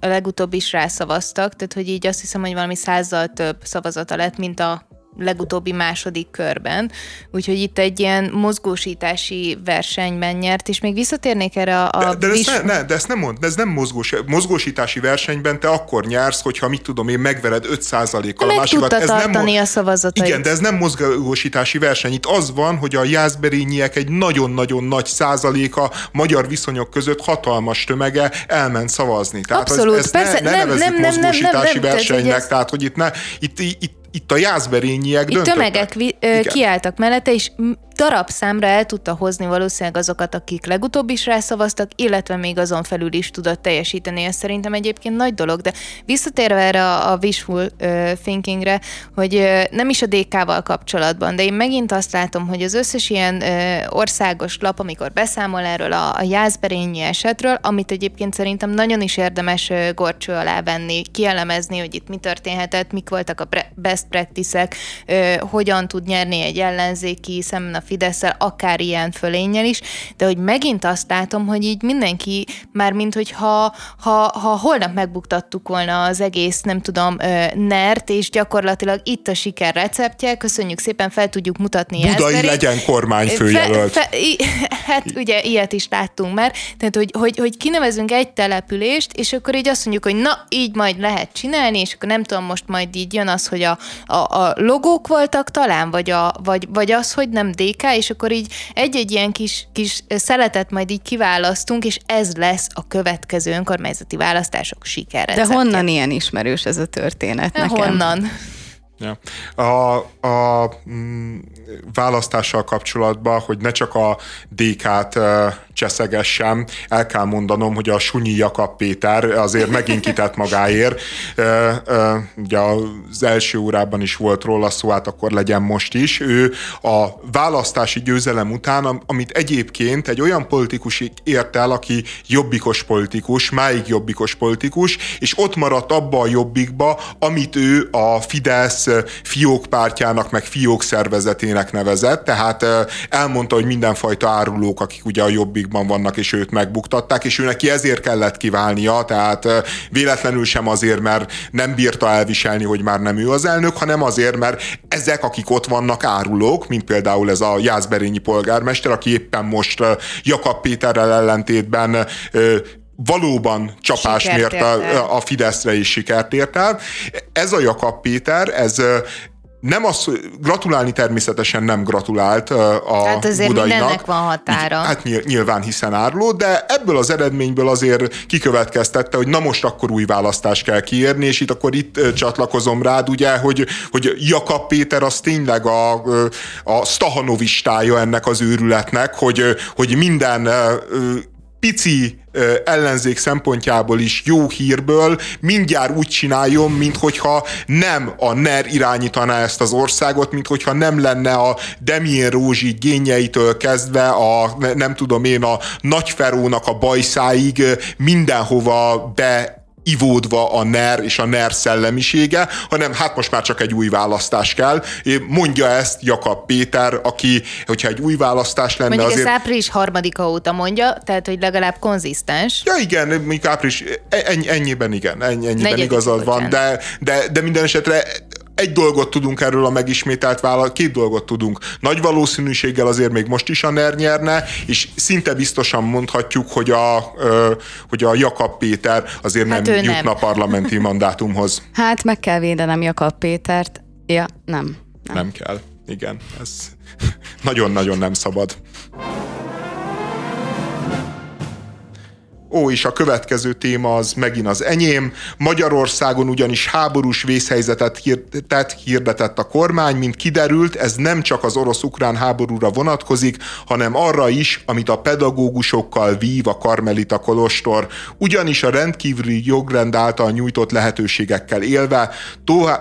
a legutóbb is rászavaztak, tehát hogy így azt hiszem, hogy valami százzal több szavazata lett, mint a legutóbbi második körben, úgyhogy itt egy ilyen mozgósítási versenyben nyert, és még visszatérnék erre a... a de, de, vis... ezt ne, ne, de ezt nem mond, de ez nem mozgós, mozgósítási versenyben te akkor nyersz, hogyha mit tudom én, megvered 5%-kal a másikat. Ez nem, a szavazatait. Igen, de ez nem mozgósítási verseny. Itt az van, hogy a jászberényiek egy nagyon-nagyon nagy százaléka magyar viszonyok között hatalmas tömege elment szavazni. Tehát Abszolút, ez, ez persze, ne, ne nem, nem, nem, nem, nem, nem, versenynek, tehát, tehát hogy itt, ne, itt, itt, itt a jászberényiek Itt tömegek vi- ö, kiálltak mellette, és darab számra el tudta hozni valószínűleg azokat, akik legutóbb is rászavaztak, illetve még azon felül is tudott teljesíteni. Ez szerintem egyébként nagy dolog, de visszatérve erre a, a wishful uh, thinkingre, hogy uh, nem is a DK-val kapcsolatban, de én megint azt látom, hogy az összes ilyen uh, országos lap, amikor beszámol erről a, a jászberényi esetről, amit egyébként szerintem nagyon is érdemes uh, gorcső alá venni, kielemezni, hogy itt mi történhetett, mik voltak a best practice-ek, uh, hogyan tud nyerni egy ellenzéki szemben a fidesz akár ilyen fölénnyel is, de hogy megint azt látom, hogy így mindenki már mint hogy ha, ha, holnap megbuktattuk volna az egész, nem tudom, nert, és gyakorlatilag itt a siker receptje, köszönjük szépen, fel tudjuk mutatni Budai Jászberit. legyen kormányfőjelölt. Fe, fe, hát ugye ilyet is láttunk már, tehát hogy, hogy, hogy kinevezünk egy települést, és akkor így azt mondjuk, hogy na, így majd lehet csinálni, és akkor nem tudom, most majd így jön az, hogy a, a, a logók voltak talán, vagy, a, vagy, vagy az, hogy nem DK és akkor így egy-egy ilyen kis, kis szeletet majd így kiválasztunk, és ez lesz a következő önkormányzati választások sikere. De honnan ilyen ismerős ez a történet De nekem? Honnan? Ja. A, a mm, választással kapcsolatban, hogy ne csak a DK-t cseszegessem, el kell mondanom, hogy a Sunyi Jakab Péter azért megint kitett magáért. Ugye az első órában is volt róla szó, hát akkor legyen most is. Ő a választási győzelem után, amit egyébként egy olyan politikus ért el, aki jobbikos politikus, máig jobbikos politikus, és ott maradt abba a jobbikba, amit ő a Fidesz Fidesz fiókpártjának, meg fiók szervezetének nevezett, tehát elmondta, hogy mindenfajta árulók, akik ugye a jobbikban vannak, és őt megbuktatták, és ő neki ezért kellett kiválnia, tehát véletlenül sem azért, mert nem bírta elviselni, hogy már nem ő az elnök, hanem azért, mert ezek, akik ott vannak árulók, mint például ez a Jászberényi polgármester, aki éppen most Jakab Péterrel ellentétben valóban csapás mért a, a Fideszre is sikert ért el. Ez a Jakab Péter, ez nem az, gratulálni természetesen nem gratulált a Hát azért Budainak. mindennek van határa. Hát nyilván hiszen áruló, de ebből az eredményből azért kikövetkeztette, hogy na most akkor új választást kell kiérni, és itt akkor itt csatlakozom rád, ugye, hogy, hogy Jakab Péter az tényleg a, a Stahanovistája ennek az őrületnek, hogy, hogy minden pici ellenzék szempontjából is jó hírből mindjárt úgy csináljon, mint hogyha nem a NER irányítaná ezt az országot, mint hogyha nem lenne a Demien Rózsi gényeitől kezdve a nem tudom én a nagyferónak a bajszáig mindenhova be ivódva a NER és a NER szellemisége, hanem hát most már csak egy új választás kell. Mondja ezt Jakab Péter, aki, hogyha egy új választás lenne Mondjuk azért... április harmadika óta mondja, tehát hogy legalább konzisztens. Ja igen, mondjuk április, ennyi, ennyiben igen, ennyi, ennyiben Negyedik igazad van, de, de, de minden esetre egy dolgot tudunk erről a megismételt vállalat, két dolgot tudunk. Nagy valószínűséggel azért még most is a NER nyerne, és szinte biztosan mondhatjuk, hogy a, hogy a Jakab Péter azért hát nem jutna nem. parlamenti mandátumhoz. Hát meg kell védenem Jakab Pétert. Ja, nem. Nem, nem kell. Igen, ez nagyon-nagyon nem szabad. Ó, és a következő téma az megint az enyém. Magyarországon ugyanis háborús vészhelyzetet hirdetett, hirdetett a kormány, mint kiderült, ez nem csak az orosz-ukrán háborúra vonatkozik, hanem arra is, amit a pedagógusokkal vív a Karmelita Kolostor. Ugyanis a rendkívüli jogrend által nyújtott lehetőségekkel élve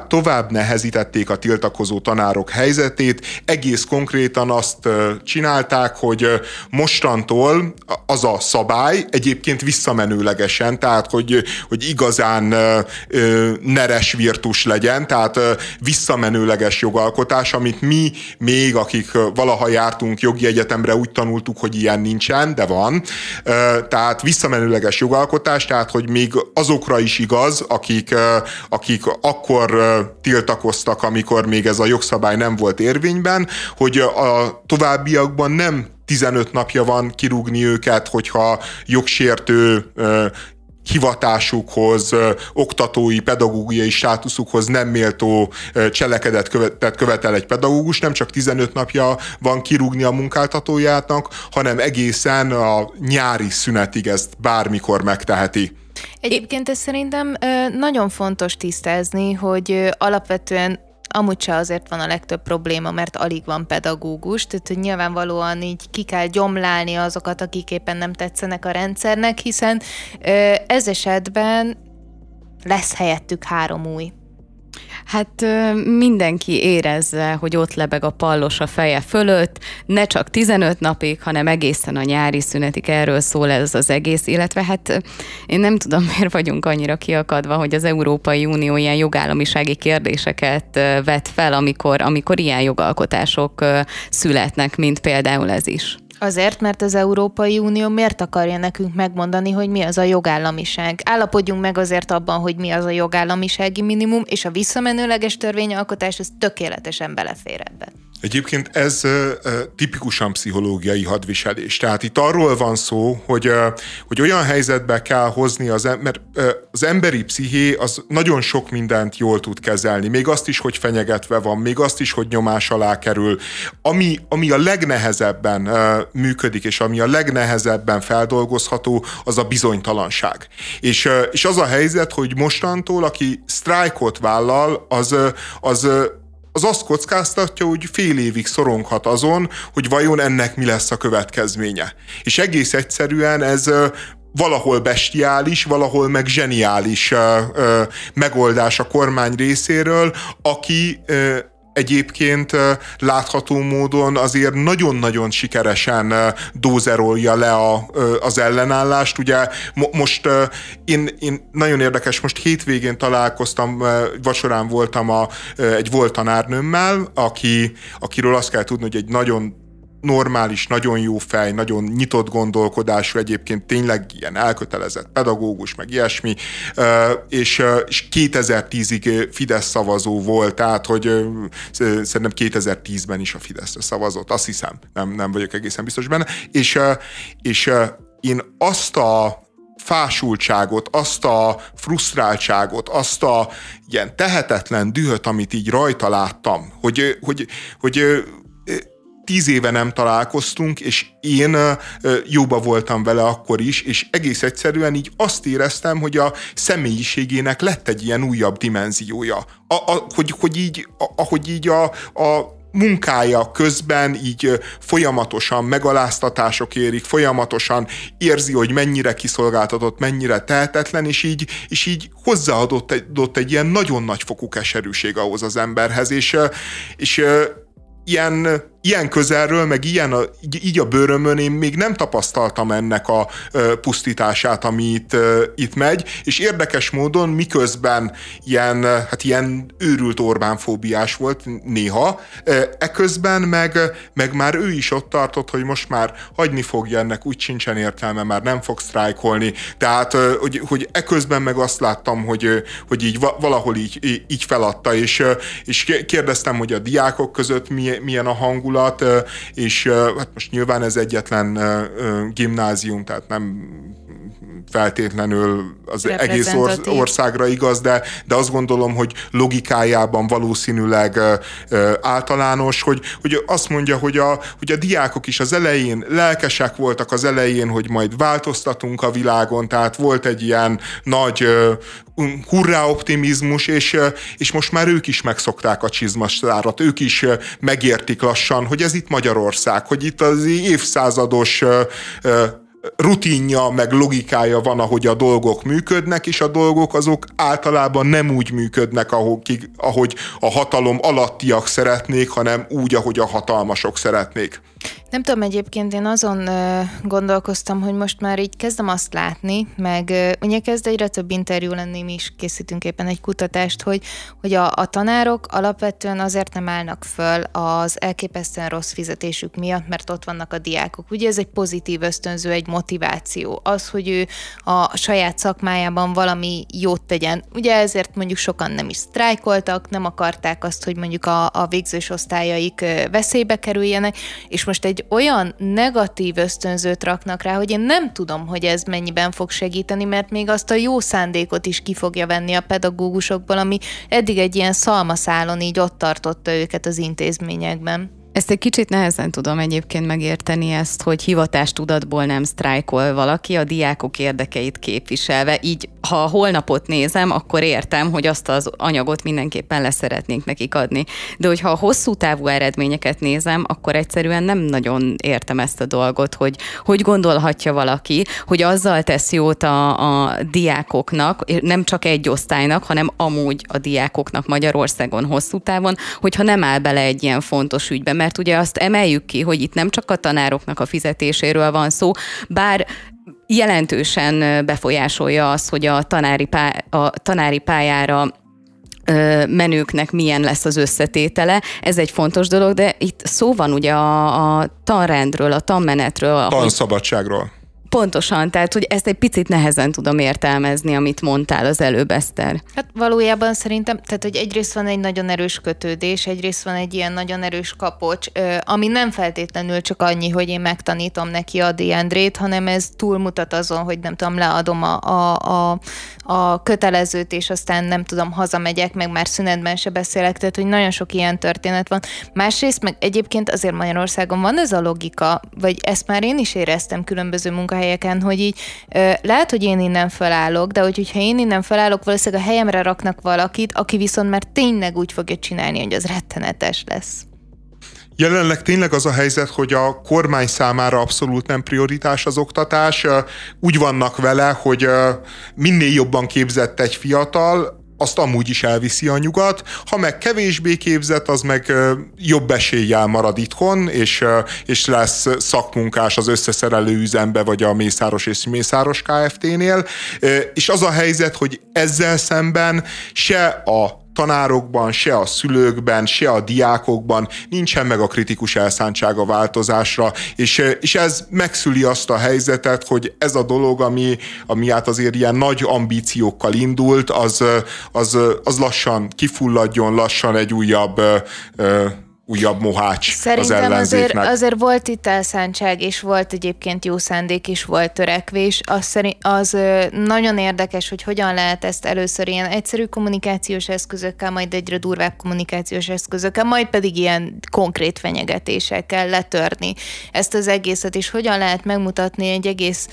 tovább nehezítették a tiltakozó tanárok helyzetét, egész konkrétan azt csinálták, hogy mostantól az a szabály, egyébként visszamenőlegesen, tehát hogy, hogy igazán neres virtus legyen, tehát visszamenőleges jogalkotás, amit mi még, akik valaha jártunk jogi egyetemre, úgy tanultuk, hogy ilyen nincsen, de van. Tehát visszamenőleges jogalkotás, tehát hogy még azokra is igaz, akik, akik akkor tiltakoztak, amikor még ez a jogszabály nem volt érvényben, hogy a továbbiakban nem 15 napja van kirúgni őket, hogyha jogsértő hivatásukhoz, oktatói, pedagógiai státuszukhoz nem méltó cselekedet követ, követel egy pedagógus, nem csak 15 napja van kirúgni a munkáltatójának, hanem egészen a nyári szünetig ezt bármikor megteheti. Egyébként ez szerintem nagyon fontos tisztázni, hogy alapvetően amúgy se azért van a legtöbb probléma, mert alig van pedagógus, tehát hogy nyilvánvalóan így ki kell gyomlálni azokat, akik éppen nem tetszenek a rendszernek, hiszen ez esetben lesz helyettük három új. Hát mindenki érezze, hogy ott lebeg a pallos a feje fölött, ne csak 15 napig, hanem egészen a nyári szünetig erről szól ez az egész, illetve hát én nem tudom, miért vagyunk annyira kiakadva, hogy az Európai Unió ilyen jogállamisági kérdéseket vet fel, amikor, amikor ilyen jogalkotások születnek, mint például ez is. Azért, mert az Európai Unió miért akarja nekünk megmondani, hogy mi az a jogállamiság? Állapodjunk meg azért abban, hogy mi az a jogállamisági minimum, és a visszamenőleges törvényalkotás az tökéletesen belefér ebbe. Egyébként ez tipikusan pszichológiai hadviselés. Tehát itt arról van szó, hogy, hogy olyan helyzetbe kell hozni az ember, az emberi psziché az nagyon sok mindent jól tud kezelni. Még azt is, hogy fenyegetve van, még azt is, hogy nyomás alá kerül. Ami, ami a legnehezebben működik, és ami a legnehezebben feldolgozható, az a bizonytalanság. És, és az a helyzet, hogy mostantól, aki sztrájkot vállal, az, az az azt kockáztatja, hogy fél évig szoronghat azon, hogy vajon ennek mi lesz a következménye. És egész egyszerűen ez valahol bestiális, valahol meg zseniális megoldás a kormány részéről, aki egyébként látható módon azért nagyon-nagyon sikeresen dózerolja le a, az ellenállást. Ugye most én, én nagyon érdekes, most hétvégén találkoztam, vacsorán voltam a, egy volt tanárnőmmel, aki, akiről azt kell tudni, hogy egy nagyon normális, nagyon jó fej, nagyon nyitott gondolkodású, egyébként tényleg ilyen elkötelezett pedagógus, meg ilyesmi, és, és 2010-ig Fidesz szavazó volt, tehát hogy szerintem 2010-ben is a Fideszre szavazott, azt hiszem, nem, nem vagyok egészen biztos benne, és, és én azt a fásultságot, azt a frusztráltságot, azt a ilyen tehetetlen dühöt, amit így rajta láttam, hogy, hogy, hogy tíz éve nem találkoztunk, és én jóba voltam vele akkor is, és egész egyszerűen így azt éreztem, hogy a személyiségének lett egy ilyen újabb dimenziója. A, a, hogy, hogy így, a, ahogy így a, a munkája közben így folyamatosan megaláztatások érik, folyamatosan érzi, hogy mennyire kiszolgáltatott, mennyire tehetetlen, és így, és így hozzáadott egy, egy ilyen nagyon nagy fokú keserűség ahhoz az emberhez, és, és ilyen ilyen közelről, meg ilyen a, így, a bőrömön én még nem tapasztaltam ennek a pusztítását, ami itt, itt megy, és érdekes módon miközben ilyen, hát ilyen őrült Orbán-fóbiás volt néha, eközben meg, meg már ő is ott tartott, hogy most már hagyni fogja ennek, úgy sincsen értelme, már nem fog sztrájkolni, tehát hogy, hogy eközben meg azt láttam, hogy, hogy így valahol így, így feladta, és, és kérdeztem, hogy a diákok között milyen a hangulat, hangulat, és hát most nyilván ez egyetlen gimnázium, tehát nem feltétlenül az egész or- országra igaz, de, de azt gondolom, hogy logikájában valószínűleg általános, hogy, hogy azt mondja, hogy a, hogy a diákok is az elején lelkesek voltak az elején, hogy majd változtatunk a világon, tehát volt egy ilyen nagy hurrá optimizmus, és, és most már ők is megszokták a csizmaszárat, ők is megértik lassan, hogy ez itt Magyarország, hogy itt az évszázados rutinja, meg logikája van, ahogy a dolgok működnek, és a dolgok azok általában nem úgy működnek, ahogy, a hatalom alattiak szeretnék, hanem úgy, ahogy a hatalmasok szeretnék. Nem tudom, egyébként én azon gondolkoztam, hogy most már így kezdem azt látni, meg ugye kezd egyre több interjú lenni, mi is készítünk éppen egy kutatást, hogy, hogy a, a tanárok alapvetően azért nem állnak föl az elképesztően rossz fizetésük miatt, mert ott vannak a diákok. Ugye ez egy pozitív ösztönző, egy motiváció. Az, hogy ő a saját szakmájában valami jót tegyen. Ugye ezért mondjuk sokan nem is sztrájkoltak, nem akarták azt, hogy mondjuk a, a végzős osztályaik veszélybe kerüljenek, és most egy olyan negatív ösztönzőt raknak rá, hogy én nem tudom, hogy ez mennyiben fog segíteni, mert még azt a jó szándékot is ki fogja venni a pedagógusokból, ami eddig egy ilyen szalmaszálon így ott tartotta őket az intézményekben. Ezt egy kicsit nehezen tudom egyébként megérteni ezt, hogy hivatástudatból nem sztrájkol valaki a diákok érdekeit képviselve. Így, ha a holnapot nézem, akkor értem, hogy azt az anyagot mindenképpen leszeretnénk nekik adni. De hogyha a hosszú távú eredményeket nézem, akkor egyszerűen nem nagyon értem ezt a dolgot, hogy hogy gondolhatja valaki, hogy azzal tesz jót a, a diákoknak, nem csak egy osztálynak, hanem amúgy a diákoknak Magyarországon hosszú távon, hogyha nem áll bele egy ilyen fontos ügybe, mert ugye azt emeljük ki, hogy itt nem csak a tanároknak a fizetéséről van szó, bár jelentősen befolyásolja az, hogy a tanári, pá- a tanári pályára menőknek milyen lesz az összetétele. Ez egy fontos dolog, de itt szó van ugye a, a tanrendről, a tanmenetről. Tanszabadságról. Pontosan, tehát hogy ezt egy picit nehezen tudom értelmezni, amit mondtál az előbb, Eszter. Hát valójában szerintem, tehát hogy egyrészt van egy nagyon erős kötődés, egyrészt van egy ilyen nagyon erős kapocs, ami nem feltétlenül csak annyi, hogy én megtanítom neki a Diandrét, hanem ez túlmutat azon, hogy nem tudom, leadom a, a, a, a kötelezőt, és aztán nem tudom, hazamegyek, meg már szünetben se beszélek, tehát hogy nagyon sok ilyen történet van. Másrészt meg egyébként azért Magyarországon van ez a logika, vagy ezt már én is éreztem különböző munkahelyeken, helyeken, hogy így lehet, hogy én innen felállok, de hogy, hogyha én innen felállok, valószínűleg a helyemre raknak valakit, aki viszont már tényleg úgy fogja csinálni, hogy az rettenetes lesz. Jelenleg tényleg az a helyzet, hogy a kormány számára abszolút nem prioritás az oktatás. Úgy vannak vele, hogy minél jobban képzett egy fiatal, azt amúgy is elviszi a nyugat, ha meg kevésbé képzett, az meg jobb eséllyel marad itthon, és, és lesz szakmunkás az összeszerelő üzembe, vagy a Mészáros és Mészáros Kft-nél, és az a helyzet, hogy ezzel szemben se a tanárokban, se a szülőkben, se a diákokban nincsen meg a kritikus elszántság a változásra, és, és ez megszüli azt a helyzetet, hogy ez a dolog, ami, ami át azért ilyen nagy ambíciókkal indult, az, az, az lassan kifulladjon, lassan egy újabb újabb mohács Szerintem az ellenzéknek. Azért, azért volt itt elszántság, és volt egyébként jó szándék, és volt törekvés. Az, szerint, az nagyon érdekes, hogy hogyan lehet ezt először ilyen egyszerű kommunikációs eszközökkel, majd egyre durvább kommunikációs eszközökkel, majd pedig ilyen konkrét fenyegetésekkel letörni ezt az egészet, és hogyan lehet megmutatni egy egész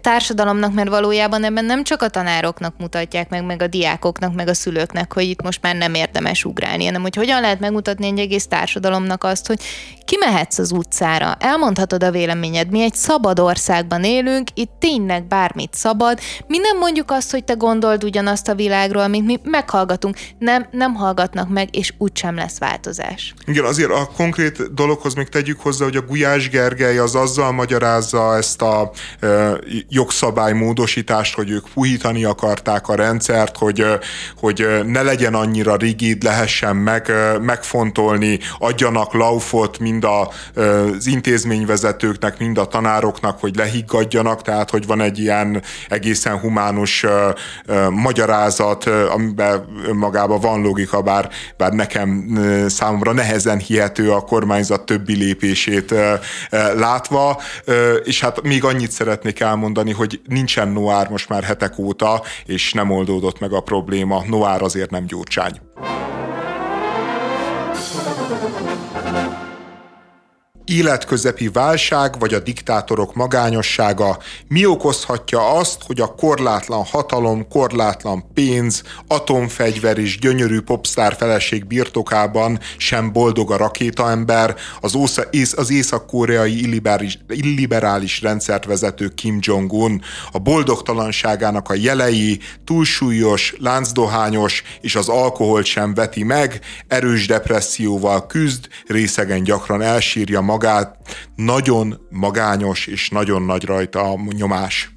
társadalomnak, mert valójában ebben nem csak a tanároknak mutatják meg, meg a diákoknak, meg a szülőknek, hogy itt most már nem érdemes ugrálni, hanem hogy hogyan lehet megmutatni egy egész társadalomnak, társadalomnak azt, hogy kimehetsz az utcára, elmondhatod a véleményed, mi egy szabad országban élünk, itt tényleg bármit szabad, mi nem mondjuk azt, hogy te gondold ugyanazt a világról, mint mi meghallgatunk, nem, nem hallgatnak meg, és úgysem lesz változás. Igen, azért a konkrét dologhoz még tegyük hozzá, hogy a Gulyás Gergely az azzal magyarázza ezt a e, jogszabálymódosítást, hogy ők puhítani akarták a rendszert, hogy, hogy ne legyen annyira rigid, lehessen meg, megfontolni adjanak laufot mind az intézményvezetőknek, mind a tanároknak, hogy lehiggadjanak, tehát hogy van egy ilyen egészen humánus magyarázat, amiben önmagában van logika, bár, bár nekem számomra nehezen hihető a kormányzat többi lépését látva, és hát még annyit szeretnék elmondani, hogy nincsen Noár most már hetek óta, és nem oldódott meg a probléma. Noár azért nem gyurcsány. Életközepi válság vagy a diktátorok magányossága mi okozhatja azt, hogy a korlátlan hatalom, korlátlan pénz, atomfegyver és gyönyörű popstar feleség birtokában sem boldog a rakétaember, az, ósza, az észak-koreai illiberális, illiberális rendszert vezető Kim Jong-un, a boldogtalanságának a jelei, túlsúlyos, láncdohányos és az alkoholt sem veti meg, erős depresszióval küzd, részegen gyakran elsírja magát, magát, nagyon magányos és nagyon nagy rajta a nyomás.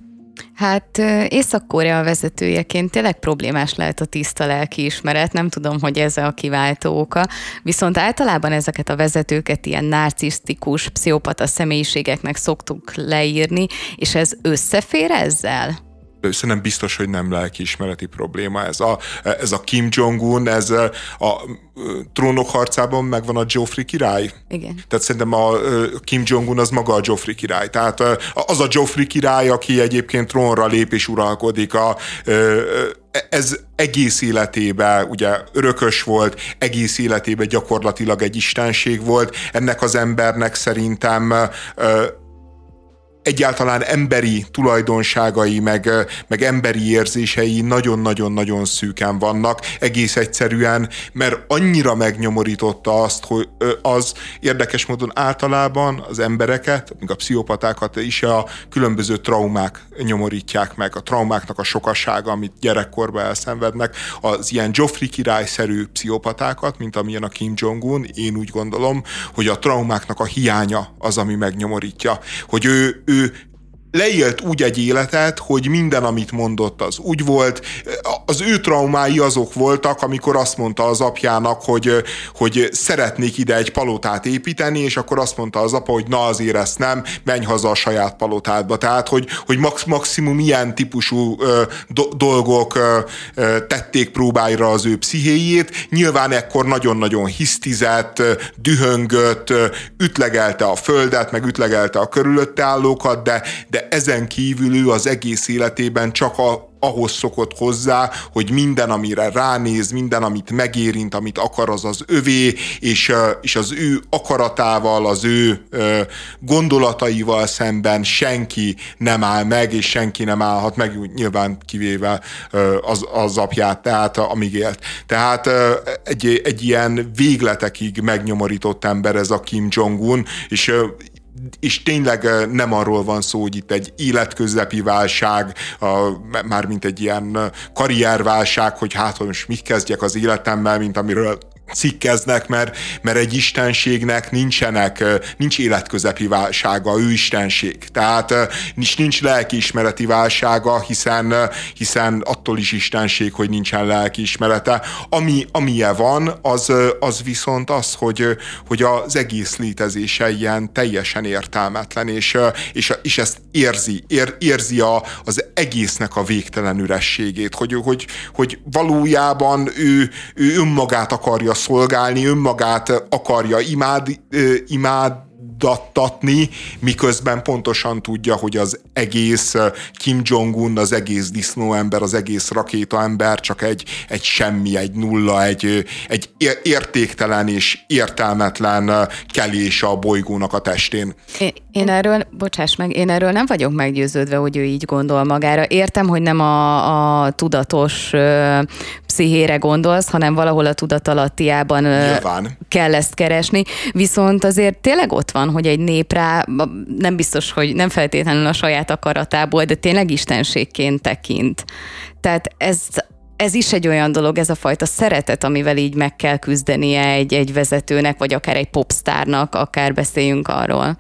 Hát Észak-Korea vezetőjeként tényleg problémás lehet a tiszta lelki ismeret, nem tudom, hogy ez a kiváltó oka, viszont általában ezeket a vezetőket ilyen narcisztikus, pszichopata személyiségeknek szoktuk leírni, és ez összefér ezzel? Szerintem biztos, hogy nem lelkiismereti probléma ez. A, ez a Kim Jong-un, ez a, a trónok harcában megvan a Joffrey király. Igen. Tehát szerintem a Kim Jong-un az maga a Joffrey király. Tehát az a Joffrey király, aki egyébként trónra lép és uralkodik. A, ez egész életében ugye örökös volt, egész életében gyakorlatilag egy istenség volt. Ennek az embernek szerintem egyáltalán emberi tulajdonságai, meg, meg emberi érzései nagyon-nagyon-nagyon szűken vannak, egész egyszerűen, mert annyira megnyomorította azt, hogy az érdekes módon általában az embereket, még a pszichopatákat is a különböző traumák nyomorítják meg, a traumáknak a sokasága, amit gyerekkorban elszenvednek, az ilyen Joffrey királyszerű pszichopatákat, mint amilyen a Kim Jong-un, én úgy gondolom, hogy a traumáknak a hiánya az, ami megnyomorítja, hogy ő, ü leélt úgy egy életet, hogy minden, amit mondott, az úgy volt. Az ő traumái azok voltak, amikor azt mondta az apjának, hogy, hogy szeretnék ide egy palotát építeni, és akkor azt mondta az apa, hogy na azért ezt nem, menj haza a saját palotádba. Tehát, hogy, hogy max, maximum ilyen típusú ö, do, dolgok ö, tették próbáira az ő pszichéjét. Nyilván ekkor nagyon-nagyon hisztizett, dühöngött, ütlegelte a földet, meg ütlegelte a körülötte állókat, de, de ezen kívül ő az egész életében csak a, ahhoz szokott hozzá, hogy minden, amire ránéz, minden, amit megérint, amit akar, az az övé, és, és az ő akaratával, az ő gondolataival szemben senki nem áll meg, és senki nem állhat meg, nyilván kivéve az, az apját, tehát amíg élt. Tehát egy, egy ilyen végletekig megnyomorított ember ez a Kim Jong-un, és és tényleg nem arról van szó, hogy itt egy életközepi válság, már mint egy ilyen karrierválság, hogy hát most mit kezdjek az életemmel, mint amiről cikkeznek, mert, mert egy istenségnek nincsenek, nincs életközepi válsága, ő istenség. Tehát nincs, nincs lelkiismereti válsága, hiszen, hiszen attól is istenség, hogy nincsen lelkiismerete. Ami, amilyen van, az, az viszont az, hogy, hogy az egész létezése ilyen teljesen értelmetlen, és, és, és ezt érzi, ér, érzi a, az egésznek a végtelen ürességét, hogy, hogy, hogy valójában ő, ő önmagát akarja szolgálni, önmagát akarja imád, imád dattatni, miközben pontosan tudja, hogy az egész Kim Jong-un, az egész disznóember, az egész rakétaember csak egy, egy semmi, egy nulla, egy, egy értéktelen és értelmetlen kelés a bolygónak a testén. Én, én erről, bocsáss meg, én erről nem vagyok meggyőződve, hogy ő így gondol magára. Értem, hogy nem a, a tudatos ö, pszichére gondolsz, hanem valahol a tudatalattiában Nyilván. kell ezt keresni. Viszont azért tényleg ott van, hogy egy nép rá, nem biztos, hogy nem feltétlenül a saját akaratából, de tényleg istenségként tekint. Tehát ez ez is egy olyan dolog, ez a fajta szeretet, amivel így meg kell küzdenie egy, egy vezetőnek, vagy akár egy popstárnak, akár beszéljünk arról.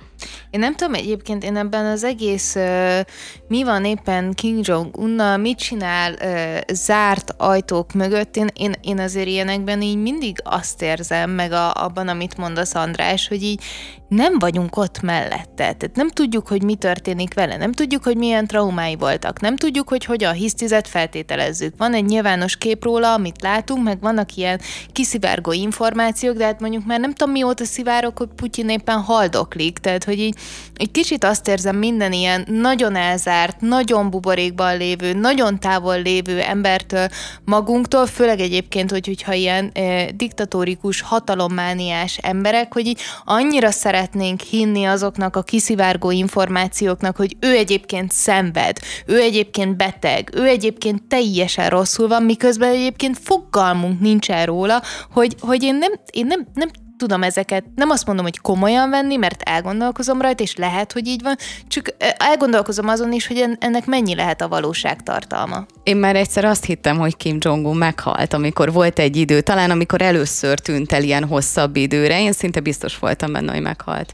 Én nem tudom egyébként, én ebben az egész uh, mi van éppen King Jong-unnal, mit csinál uh, zárt ajtók mögött, én, én, én azért ilyenekben így mindig azt érzem, meg a, abban, amit mondasz András, hogy így nem vagyunk ott mellette. Tehát nem tudjuk, hogy mi történik vele, nem tudjuk, hogy milyen traumái voltak, nem tudjuk, hogy hogyan hisztizet feltételezzük. Van egy nyilvános kép róla, amit látunk, meg vannak ilyen kiszivárgó információk, de hát mondjuk már nem tudom mióta szivárok, hogy Putyin éppen haldoklik, tehát hogy így egy kicsit azt érzem minden ilyen nagyon elzárt, nagyon buborékban lévő, nagyon távol lévő embertől magunktól, főleg egyébként, hogy, hogyha ilyen e, diktatórikus, hatalommániás emberek, hogy így annyira szeretnénk hinni azoknak a kiszivárgó információknak, hogy ő egyébként szenved, ő egyébként beteg, ő egyébként teljesen rosszul van, miközben egyébként fogalmunk nincsen róla, hogy, hogy én nem, én nem, nem tudom ezeket, nem azt mondom, hogy komolyan venni, mert elgondolkozom rajta, és lehet, hogy így van, csak elgondolkozom azon is, hogy ennek mennyi lehet a valóság tartalma. Én már egyszer azt hittem, hogy Kim Jong-un meghalt, amikor volt egy idő, talán amikor először tűnt el ilyen hosszabb időre, én szinte biztos voltam benne, hogy meghalt.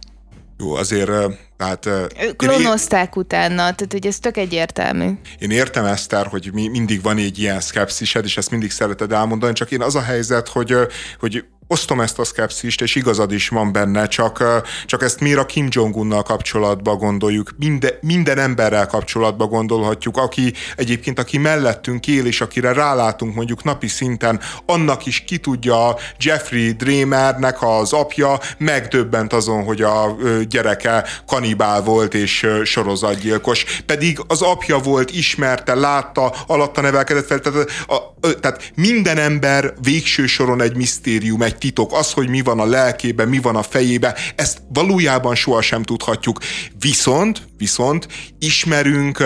Jó, azért hát... Klonozták én, utána, tehát hogy ez tök egyértelmű. Én értem, Eszter, hogy mi, mindig van egy ilyen szkepszised, és ezt mindig szereted elmondani, csak én az a helyzet, hogy, hogy osztom ezt a szkepszist, és igazad is van benne, csak, csak ezt miért a Kim Jong-unnal kapcsolatban gondoljuk, minden, minden emberrel kapcsolatban gondolhatjuk, aki egyébként, aki mellettünk él, és akire rálátunk mondjuk napi szinten, annak is ki tudja Jeffrey Dramernek az apja megdöbbent azon, hogy a gyereke kanibál volt és sorozatgyilkos. Pedig az apja volt, ismerte, látta, alatta nevelkedett fel, tehát, a, tehát minden ember végső soron egy misztérium, egy titok, az, hogy mi van a lelkében, mi van a fejében, ezt valójában sohasem tudhatjuk. Viszont, viszont ismerünk,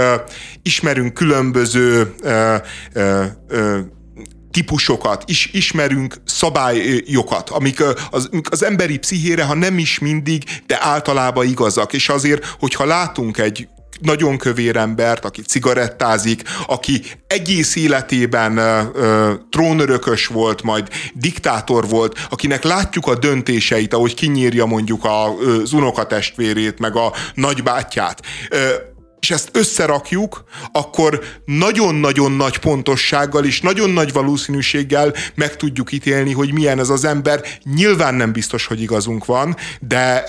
ismerünk különböző típusokat, is, ismerünk szabályokat, amik az, az emberi pszichére, ha nem is mindig, de általában igazak. És azért, hogyha látunk egy nagyon kövér embert, aki cigarettázik, aki egész életében ö, ö, trónörökös volt, majd diktátor volt, akinek látjuk a döntéseit, ahogy kinyírja mondjuk a, az unokatestvérét, meg a nagybátyját. Ö, és ezt összerakjuk, akkor nagyon-nagyon nagy pontossággal és nagyon nagy valószínűséggel meg tudjuk ítélni, hogy milyen ez az ember. Nyilván nem biztos, hogy igazunk van, de,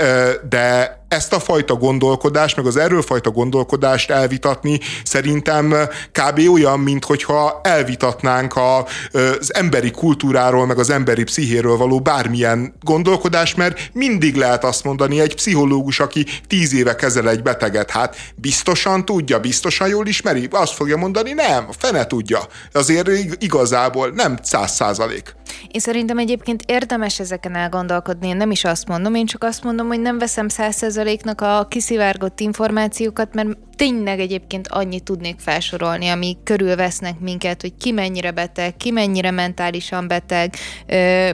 de ezt a fajta gondolkodást, meg az erről fajta gondolkodást elvitatni szerintem kb. olyan, mint hogyha elvitatnánk a, az emberi kultúráról, meg az emberi pszichéről való bármilyen gondolkodást, mert mindig lehet azt mondani, egy pszichológus, aki tíz éve kezel egy beteget, hát biztosan tudja, biztosan jól ismeri, azt fogja mondani, nem, fene tudja. Azért igazából nem száz százalék. Én szerintem egyébként érdemes ezeken elgondolkodni, én nem is azt mondom, én csak azt mondom, hogy nem veszem száz százaléknak a kiszivárgott információkat, mert tényleg egyébként annyit tudnék felsorolni, ami körülvesznek minket, hogy ki mennyire beteg, ki mennyire mentálisan beteg,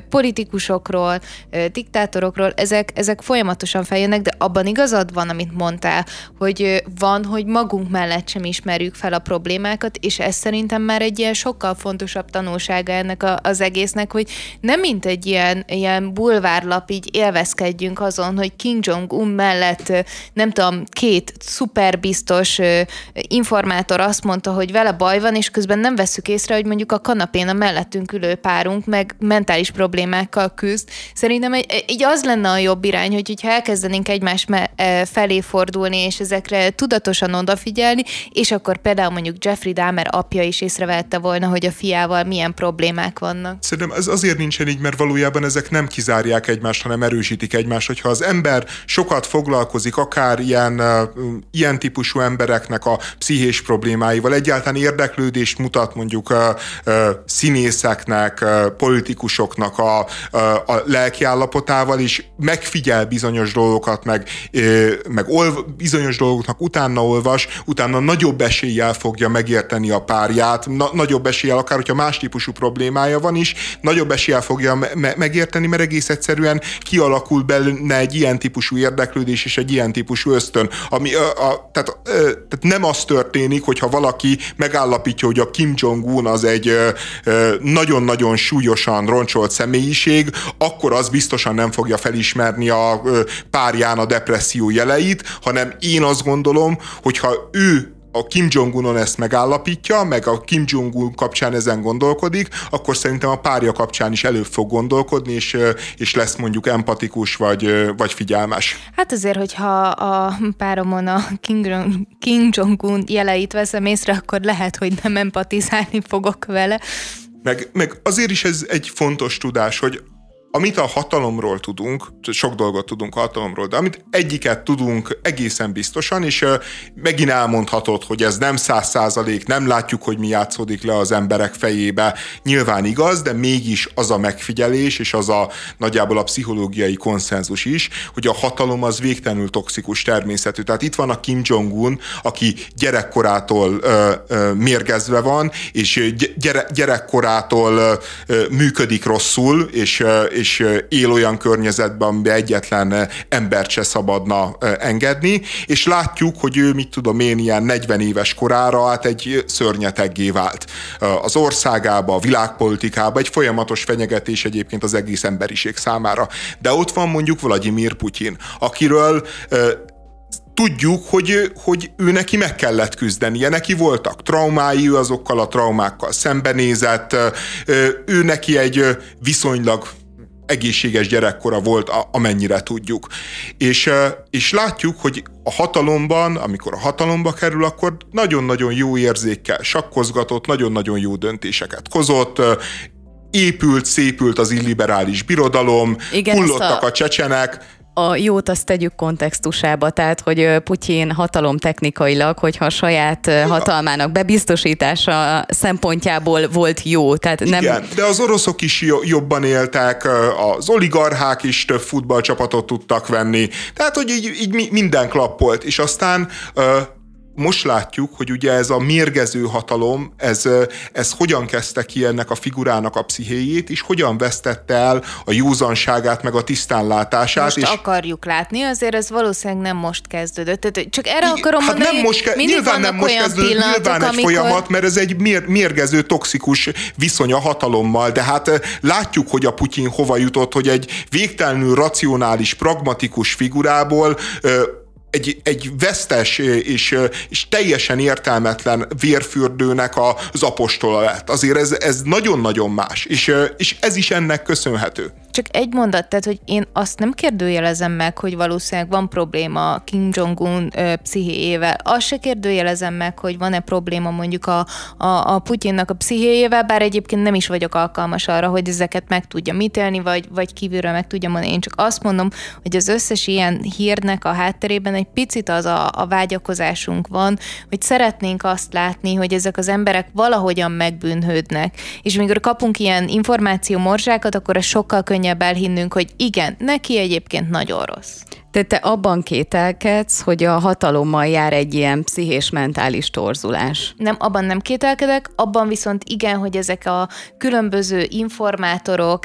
politikusokról, diktátorokról, ezek, ezek folyamatosan feljönnek, de abban igazad van, amit mondtál, hogy van, hogy magunk mellett sem ismerjük fel a problémákat, és ez szerintem már egy ilyen sokkal fontosabb tanulsága ennek a, az egésznek, hogy nem mint egy ilyen, ilyen bulvárlap így élvezkedjünk azon, hogy King Jong-un mellett nem tudom, két szuper biztos informátor azt mondta, hogy vele baj van, és közben nem veszük észre, hogy mondjuk a kanapén a mellettünk ülő párunk meg mentális problémákkal küzd. Szerintem egy, egy az lenne a jobb irány, hogy hogyha elkezdenénk egymás felé fordulni, és ezekre tudatosan odafigyelni, és akkor például mondjuk Jeffrey Dahmer apja is észrevette volna, hogy a fiával milyen problémák vannak. Szerintem ez azért nincsen így, mert valójában ezek nem kizárják egymást, hanem erősítik egymást. Hogyha az ember sokat foglalkozik akár ilyen, ilyen típusú embereknek a pszichés problémáival, egyáltalán érdeklődést mutat mondjuk színészeknek, politikusoknak a, a, a lelkiállapotával, és megfigyel bizonyos dolgokat, meg, meg olv, bizonyos dolgoknak utána olvas, utána nagyobb eséllyel fogja megérteni a párját, na, nagyobb eséllyel, akár hogyha más típusú problémája van is, nagyobb eséllyel fogja me- megérteni, mert egész egyszerűen kialakul benne egy ilyen típusú érdeklődés és egy ilyen típusú ösztön, ami a, a, tehát, tehát nem az történik, hogyha valaki megállapítja, hogy a Kim Jong-un az egy nagyon-nagyon súlyosan roncsolt személyiség, akkor az biztosan nem fogja felismerni a párján a depresszió jeleit, hanem én azt gondolom, hogyha ő a Kim Jong-unon ezt megállapítja, meg a Kim Jong-un kapcsán ezen gondolkodik, akkor szerintem a párja kapcsán is előbb fog gondolkodni, és, és lesz mondjuk empatikus vagy, vagy figyelmes. Hát azért, hogyha a páromon a Kim, Jong, Kim Jong-un jeleit veszem észre, akkor lehet, hogy nem empatizálni fogok vele. Meg, meg azért is ez egy fontos tudás, hogy amit a hatalomról tudunk, sok dolgot tudunk a hatalomról, de amit egyiket tudunk egészen biztosan, és megint elmondhatod, hogy ez nem száz százalék, nem látjuk, hogy mi játszódik le az emberek fejébe. Nyilván igaz, de mégis az a megfigyelés, és az a nagyjából a pszichológiai konszenzus is, hogy a hatalom az végtelenül toxikus természetű. Tehát itt van a Kim Jong-un, aki gyerekkorától ö, ö, mérgezve van, és gyere, gyerekkorától ö, működik rosszul, és és él olyan környezetben, amiben egyetlen embert se szabadna engedni, és látjuk, hogy ő, mit tudom én, ilyen 40 éves korára hát egy szörnyeteggé vált. Az országába, a világpolitikába egy folyamatos fenyegetés egyébként az egész emberiség számára. De ott van mondjuk Vladimir Putyin, akiről tudjuk, hogy, hogy ő neki meg kellett küzdenie, neki voltak traumái, ő azokkal a traumákkal szembenézett, ő neki egy viszonylag egészséges gyerekkora volt, amennyire tudjuk. És, és látjuk, hogy a hatalomban, amikor a hatalomba kerül, akkor nagyon-nagyon jó érzékkel sakkozgatott, nagyon-nagyon jó döntéseket hozott, épült, szépült az illiberális birodalom, Igen, hullottak a... a csecsenek, a jót azt tegyük kontextusába, tehát hogy Putyin hatalom technikailag, hogyha a saját hatalmának bebiztosítása szempontjából volt jó. Tehát nem... Igen, de az oroszok is jobban éltek, az oligarchák is több futballcsapatot tudtak venni, tehát hogy így, így minden klappolt, és aztán most látjuk, hogy ugye ez a mérgező hatalom, ez, ez hogyan kezdte ki ennek a figurának a pszichéjét, és hogyan vesztette el a józanságát, meg a tisztánlátását. Most és akarjuk látni, azért ez valószínűleg nem most kezdődött. Tehát csak erre akarom hát mondani, nem most ke- nyilván nem most kezdődött, nyilván egy amikor... folyamat, mert ez egy mér- mérgező, toxikus viszony a hatalommal, de hát látjuk, hogy a Putyin hova jutott, hogy egy végtelenül racionális, pragmatikus figurából egy, egy vesztes és, és teljesen értelmetlen vérfürdőnek az apostola lett. Azért ez, ez nagyon-nagyon más, és, és ez is ennek köszönhető. Csak egy mondat, tehát, hogy én azt nem kérdőjelezem meg, hogy valószínűleg van probléma Kim Jong-un pszichéjével. Azt se kérdőjelezem meg, hogy van-e probléma mondjuk a, a, a Putyinnak a pszichéjével, bár egyébként nem is vagyok alkalmas arra, hogy ezeket meg tudja mitélni, vagy, vagy kívülről meg tudja mondani. Én csak azt mondom, hogy az összes ilyen hírnek a hátterében egy picit az a, a vágyakozásunk van, hogy szeretnénk azt látni, hogy ezek az emberek valahogyan megbűnhődnek. És amikor kapunk ilyen információ morzsákat, akkor ez sokkal könnyebb könnyebb elhinnünk, hogy igen, neki egyébként nagyon rossz. De te abban kételkedsz, hogy a hatalommal jár egy ilyen pszichés-mentális torzulás. Nem, abban nem kételkedek, abban viszont igen, hogy ezek a különböző informátorok,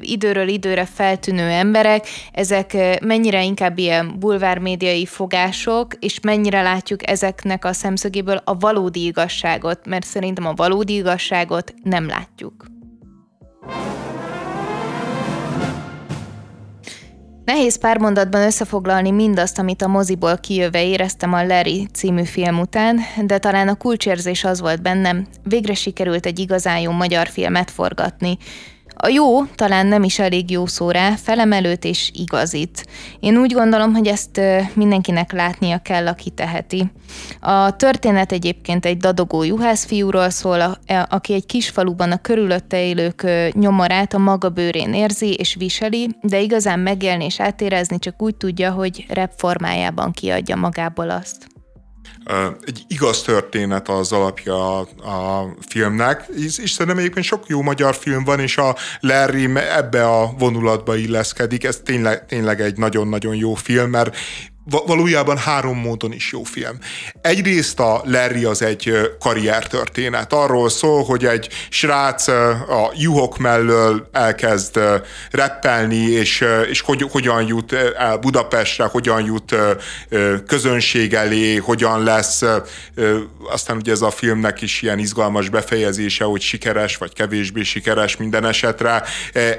időről időre feltűnő emberek, ezek mennyire inkább ilyen bulvármédiai fogások, és mennyire látjuk ezeknek a szemszögéből a valódi igazságot, mert szerintem a valódi igazságot nem látjuk. Nehéz pár mondatban összefoglalni mindazt, amit a moziból kijöve éreztem a Larry című film után, de talán a kulcsérzés az volt bennem, végre sikerült egy igazán jó magyar filmet forgatni. A jó talán nem is elég jó szó felemelőt és igazit. Én úgy gondolom, hogy ezt mindenkinek látnia kell, aki teheti. A történet egyébként egy dadogó juhászfiúról szól, aki egy kis faluban a körülötte élők nyomorát a maga bőrén érzi és viseli, de igazán megélni és átérezni csak úgy tudja, hogy rep formájában kiadja magából azt egy igaz történet az alapja a, filmnek, és, és szerintem egyébként sok jó magyar film van, és a Larry ebbe a vonulatba illeszkedik, ez tényleg, tényleg egy nagyon-nagyon jó film, mert valójában három módon is jó film. Egyrészt a Larry az egy karriertörténet. Arról szól, hogy egy srác a juhok mellől elkezd reppelni, és, és hogy, hogyan jut el Budapestre, hogyan jut közönség elé, hogyan lesz, aztán ugye ez a filmnek is ilyen izgalmas befejezése, hogy sikeres vagy kevésbé sikeres minden esetre.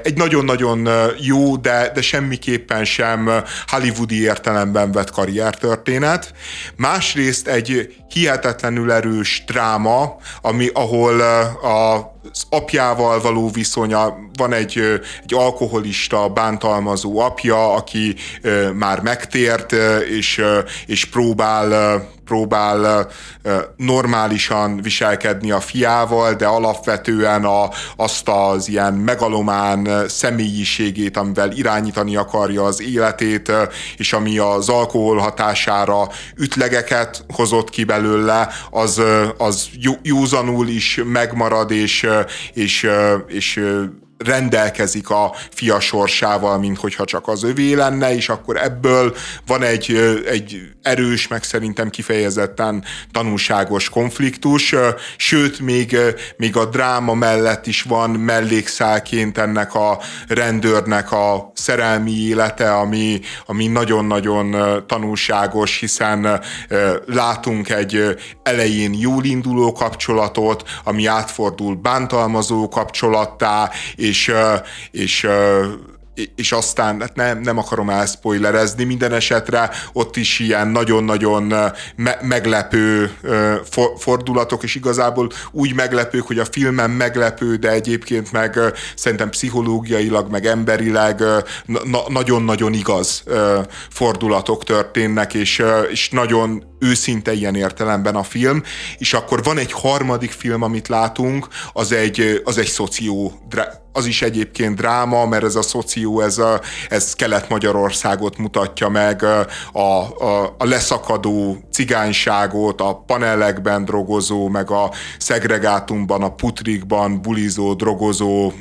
Egy nagyon-nagyon jó, de, de semmiképpen sem hollywoodi értelemben vett karriertörténet, másrészt egy hihetetlenül erős dráma, ami, ahol a az apjával való viszonya, van egy, egy alkoholista, bántalmazó apja, aki már megtért, és, és próbál próbál normálisan viselkedni a fiával, de alapvetően a, azt az ilyen megalomán személyiségét, amivel irányítani akarja az életét, és ami az alkohol hatására ütlegeket hozott ki belőle, az, az józanul is megmarad, és, és, és rendelkezik a fia sorsával, mint hogyha csak az övé lenne, és akkor ebből van egy, egy erős, meg szerintem kifejezetten tanulságos konfliktus, sőt, még, még a dráma mellett is van mellékszálként ennek a rendőrnek a szerelmi élete, ami, ami nagyon-nagyon tanulságos, hiszen látunk egy elején jól induló kapcsolatot, ami átfordul bántalmazó kapcsolattá, és, és és aztán hát nem, nem akarom elszpoilerezni, minden esetre ott is ilyen nagyon-nagyon me- meglepő for- fordulatok, és igazából úgy meglepők, hogy a filmen meglepő, de egyébként meg szerintem pszichológiailag, meg emberileg na- nagyon-nagyon igaz fordulatok történnek, és, és nagyon őszinte ilyen értelemben a film, és akkor van egy harmadik film, amit látunk, az egy, az egy szoció, az is egyébként dráma, mert ez a szoció, ez, a, ez Kelet-Magyarországot mutatja meg, a, a, a leszakadó cigányságot, a panelekben drogozó, meg a szegregátumban, a putrikban bulizó, drogozó,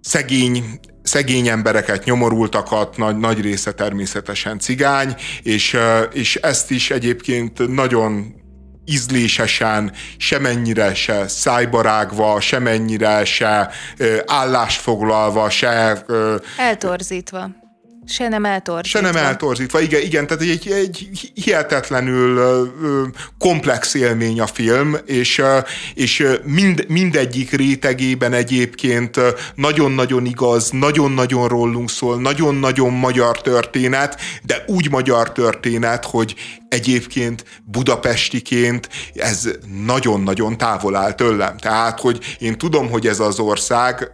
szegény szegény embereket, nyomorultakat, nagy, nagy része természetesen cigány, és, és ezt is egyébként nagyon ízlésesen, semennyire se szájbarágva, semennyire se állást foglalva, se... Eltorzítva. Se nem eltorzítva. Se nem eltorzítva, igen, igen tehát egy, egy hihetetlenül komplex élmény a film, és, és mind, mindegyik rétegében egyébként nagyon-nagyon igaz, nagyon-nagyon rólunk szól, nagyon-nagyon magyar történet, de úgy magyar történet, hogy egyébként budapestiként ez nagyon-nagyon távol áll tőlem. Tehát, hogy én tudom, hogy ez az ország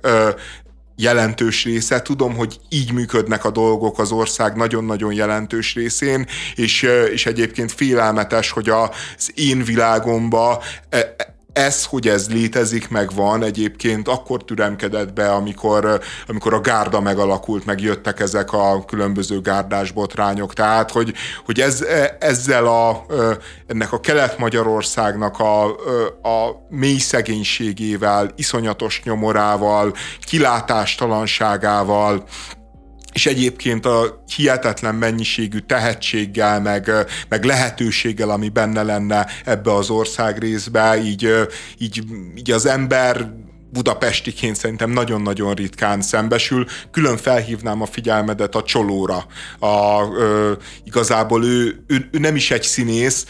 jelentős része. Tudom, hogy így működnek a dolgok az ország nagyon-nagyon jelentős részén, és, és egyébként félelmetes, hogy az én világomba e, ez, hogy ez létezik, meg van, egyébként akkor türemkedett be, amikor, amikor a gárda megalakult, meg jöttek ezek a különböző gárdás botrányok. Tehát, hogy, hogy ez, ezzel a, ennek a Kelet-Magyarországnak a, a mély szegénységével, iszonyatos nyomorával, kilátástalanságával, és egyébként a hihetetlen mennyiségű tehetséggel, meg, meg lehetőséggel, ami benne lenne ebbe az ország részbe, így, így, így az ember budapestiként szerintem nagyon-nagyon ritkán szembesül. Külön felhívnám a figyelmedet a csolóra. A, ö, igazából ő, ő, ő nem is egy színész,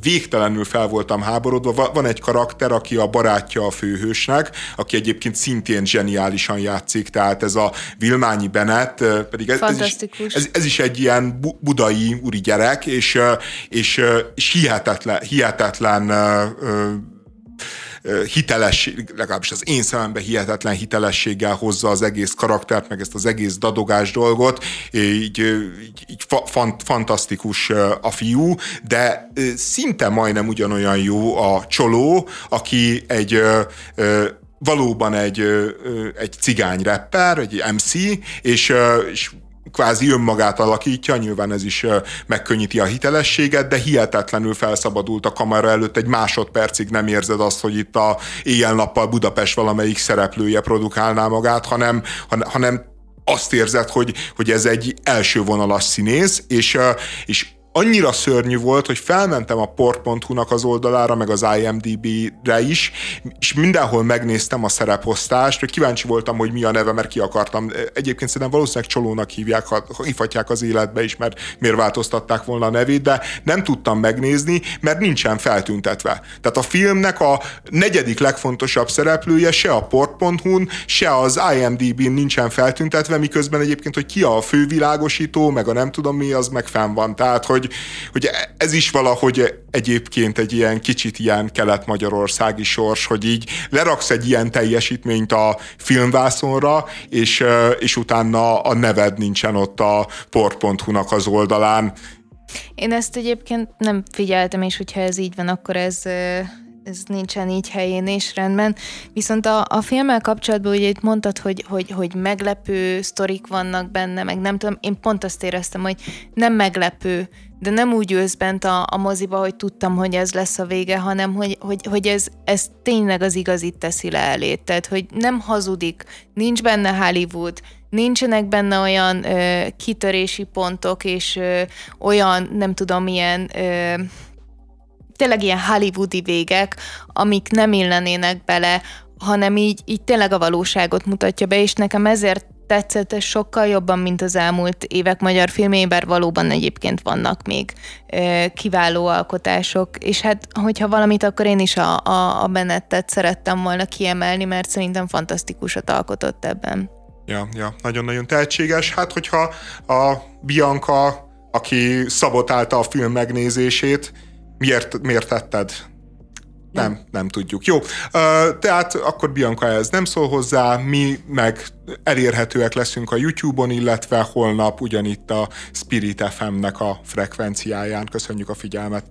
végtelenül fel voltam háborodva. Van egy karakter, aki a barátja a főhősnek, aki egyébként szintén zseniálisan játszik, tehát ez a Vilmányi Benet, pedig ez, ez, is, ez, ez is egy ilyen budai úri gyerek, és, és, és hihetetlen, hihetetlen hitelesség, legalábbis az én szememben hihetetlen hitelességgel hozza az egész karaktert, meg ezt az egész dadogás dolgot, így, így, így fant, fantasztikus a fiú, de szinte majdnem ugyanolyan jó a csoló, aki egy valóban egy, egy cigány rapper, egy MC, és, és kvázi önmagát alakítja, nyilván ez is megkönnyíti a hitelességet, de hihetetlenül felszabadult a kamera előtt, egy másodpercig nem érzed azt, hogy itt a éjjel-nappal Budapest valamelyik szereplője produkálná magát, hanem, hanem azt érzed, hogy, hogy ez egy első vonalas színész, és, és annyira szörnyű volt, hogy felmentem a port.hu-nak az oldalára, meg az IMDb-re is, és mindenhol megnéztem a szereposztást, hogy kíváncsi voltam, hogy mi a neve, mert ki akartam. Egyébként szerintem valószínűleg Csolónak hívják, ha hívhatják az életbe is, mert miért változtatták volna a nevét, de nem tudtam megnézni, mert nincsen feltüntetve. Tehát a filmnek a negyedik legfontosabb szereplője se a port.hu-n, se az IMDb-n nincsen feltüntetve, miközben egyébként, hogy ki a fővilágosító, meg a nem tudom mi, az meg fenn van. Tehát, hogy hogy, hogy ez is valahogy egyébként egy ilyen kicsit ilyen kelet-magyarországi sors, hogy így leraksz egy ilyen teljesítményt a filmvászonra, és, és utána a neved nincsen ott a port.hu-nak az oldalán. Én ezt egyébként nem figyeltem, és hogyha ez így van, akkor ez ez nincsen így helyén és rendben. Viszont a, a filmmel kapcsolatban ugye itt mondtad, hogy, hogy, hogy meglepő sztorik vannak benne, meg nem tudom, én pont azt éreztem, hogy nem meglepő, de nem úgy ülsz bent a, a moziba, hogy tudtam, hogy ez lesz a vége, hanem hogy, hogy, hogy ez, ez tényleg az igazit teszi le elé. Tehát, hogy nem hazudik, nincs benne Hollywood, nincsenek benne olyan ö, kitörési pontok, és ö, olyan, nem tudom, milyen ö, tényleg ilyen hollywoodi végek, amik nem illenének bele, hanem így, így tényleg a valóságot mutatja be, és nekem ezért tetszett ez sokkal jobban, mint az elmúlt évek magyar filmében, valóban egyébként vannak még ö, kiváló alkotások, és hát hogyha valamit, akkor én is a, a, a Bennettet szerettem volna kiemelni, mert szerintem fantasztikusat alkotott ebben. Ja, ja, nagyon-nagyon tehetséges. Hát, hogyha a Bianca, aki szabotálta a film megnézését, miért, miért tetted? Nem, nem tudjuk. Jó, tehát akkor Bianca ez nem szól hozzá, mi meg elérhetőek leszünk a YouTube-on, illetve holnap ugyanitt a Spirit FM-nek a frekvenciáján. Köszönjük a figyelmet!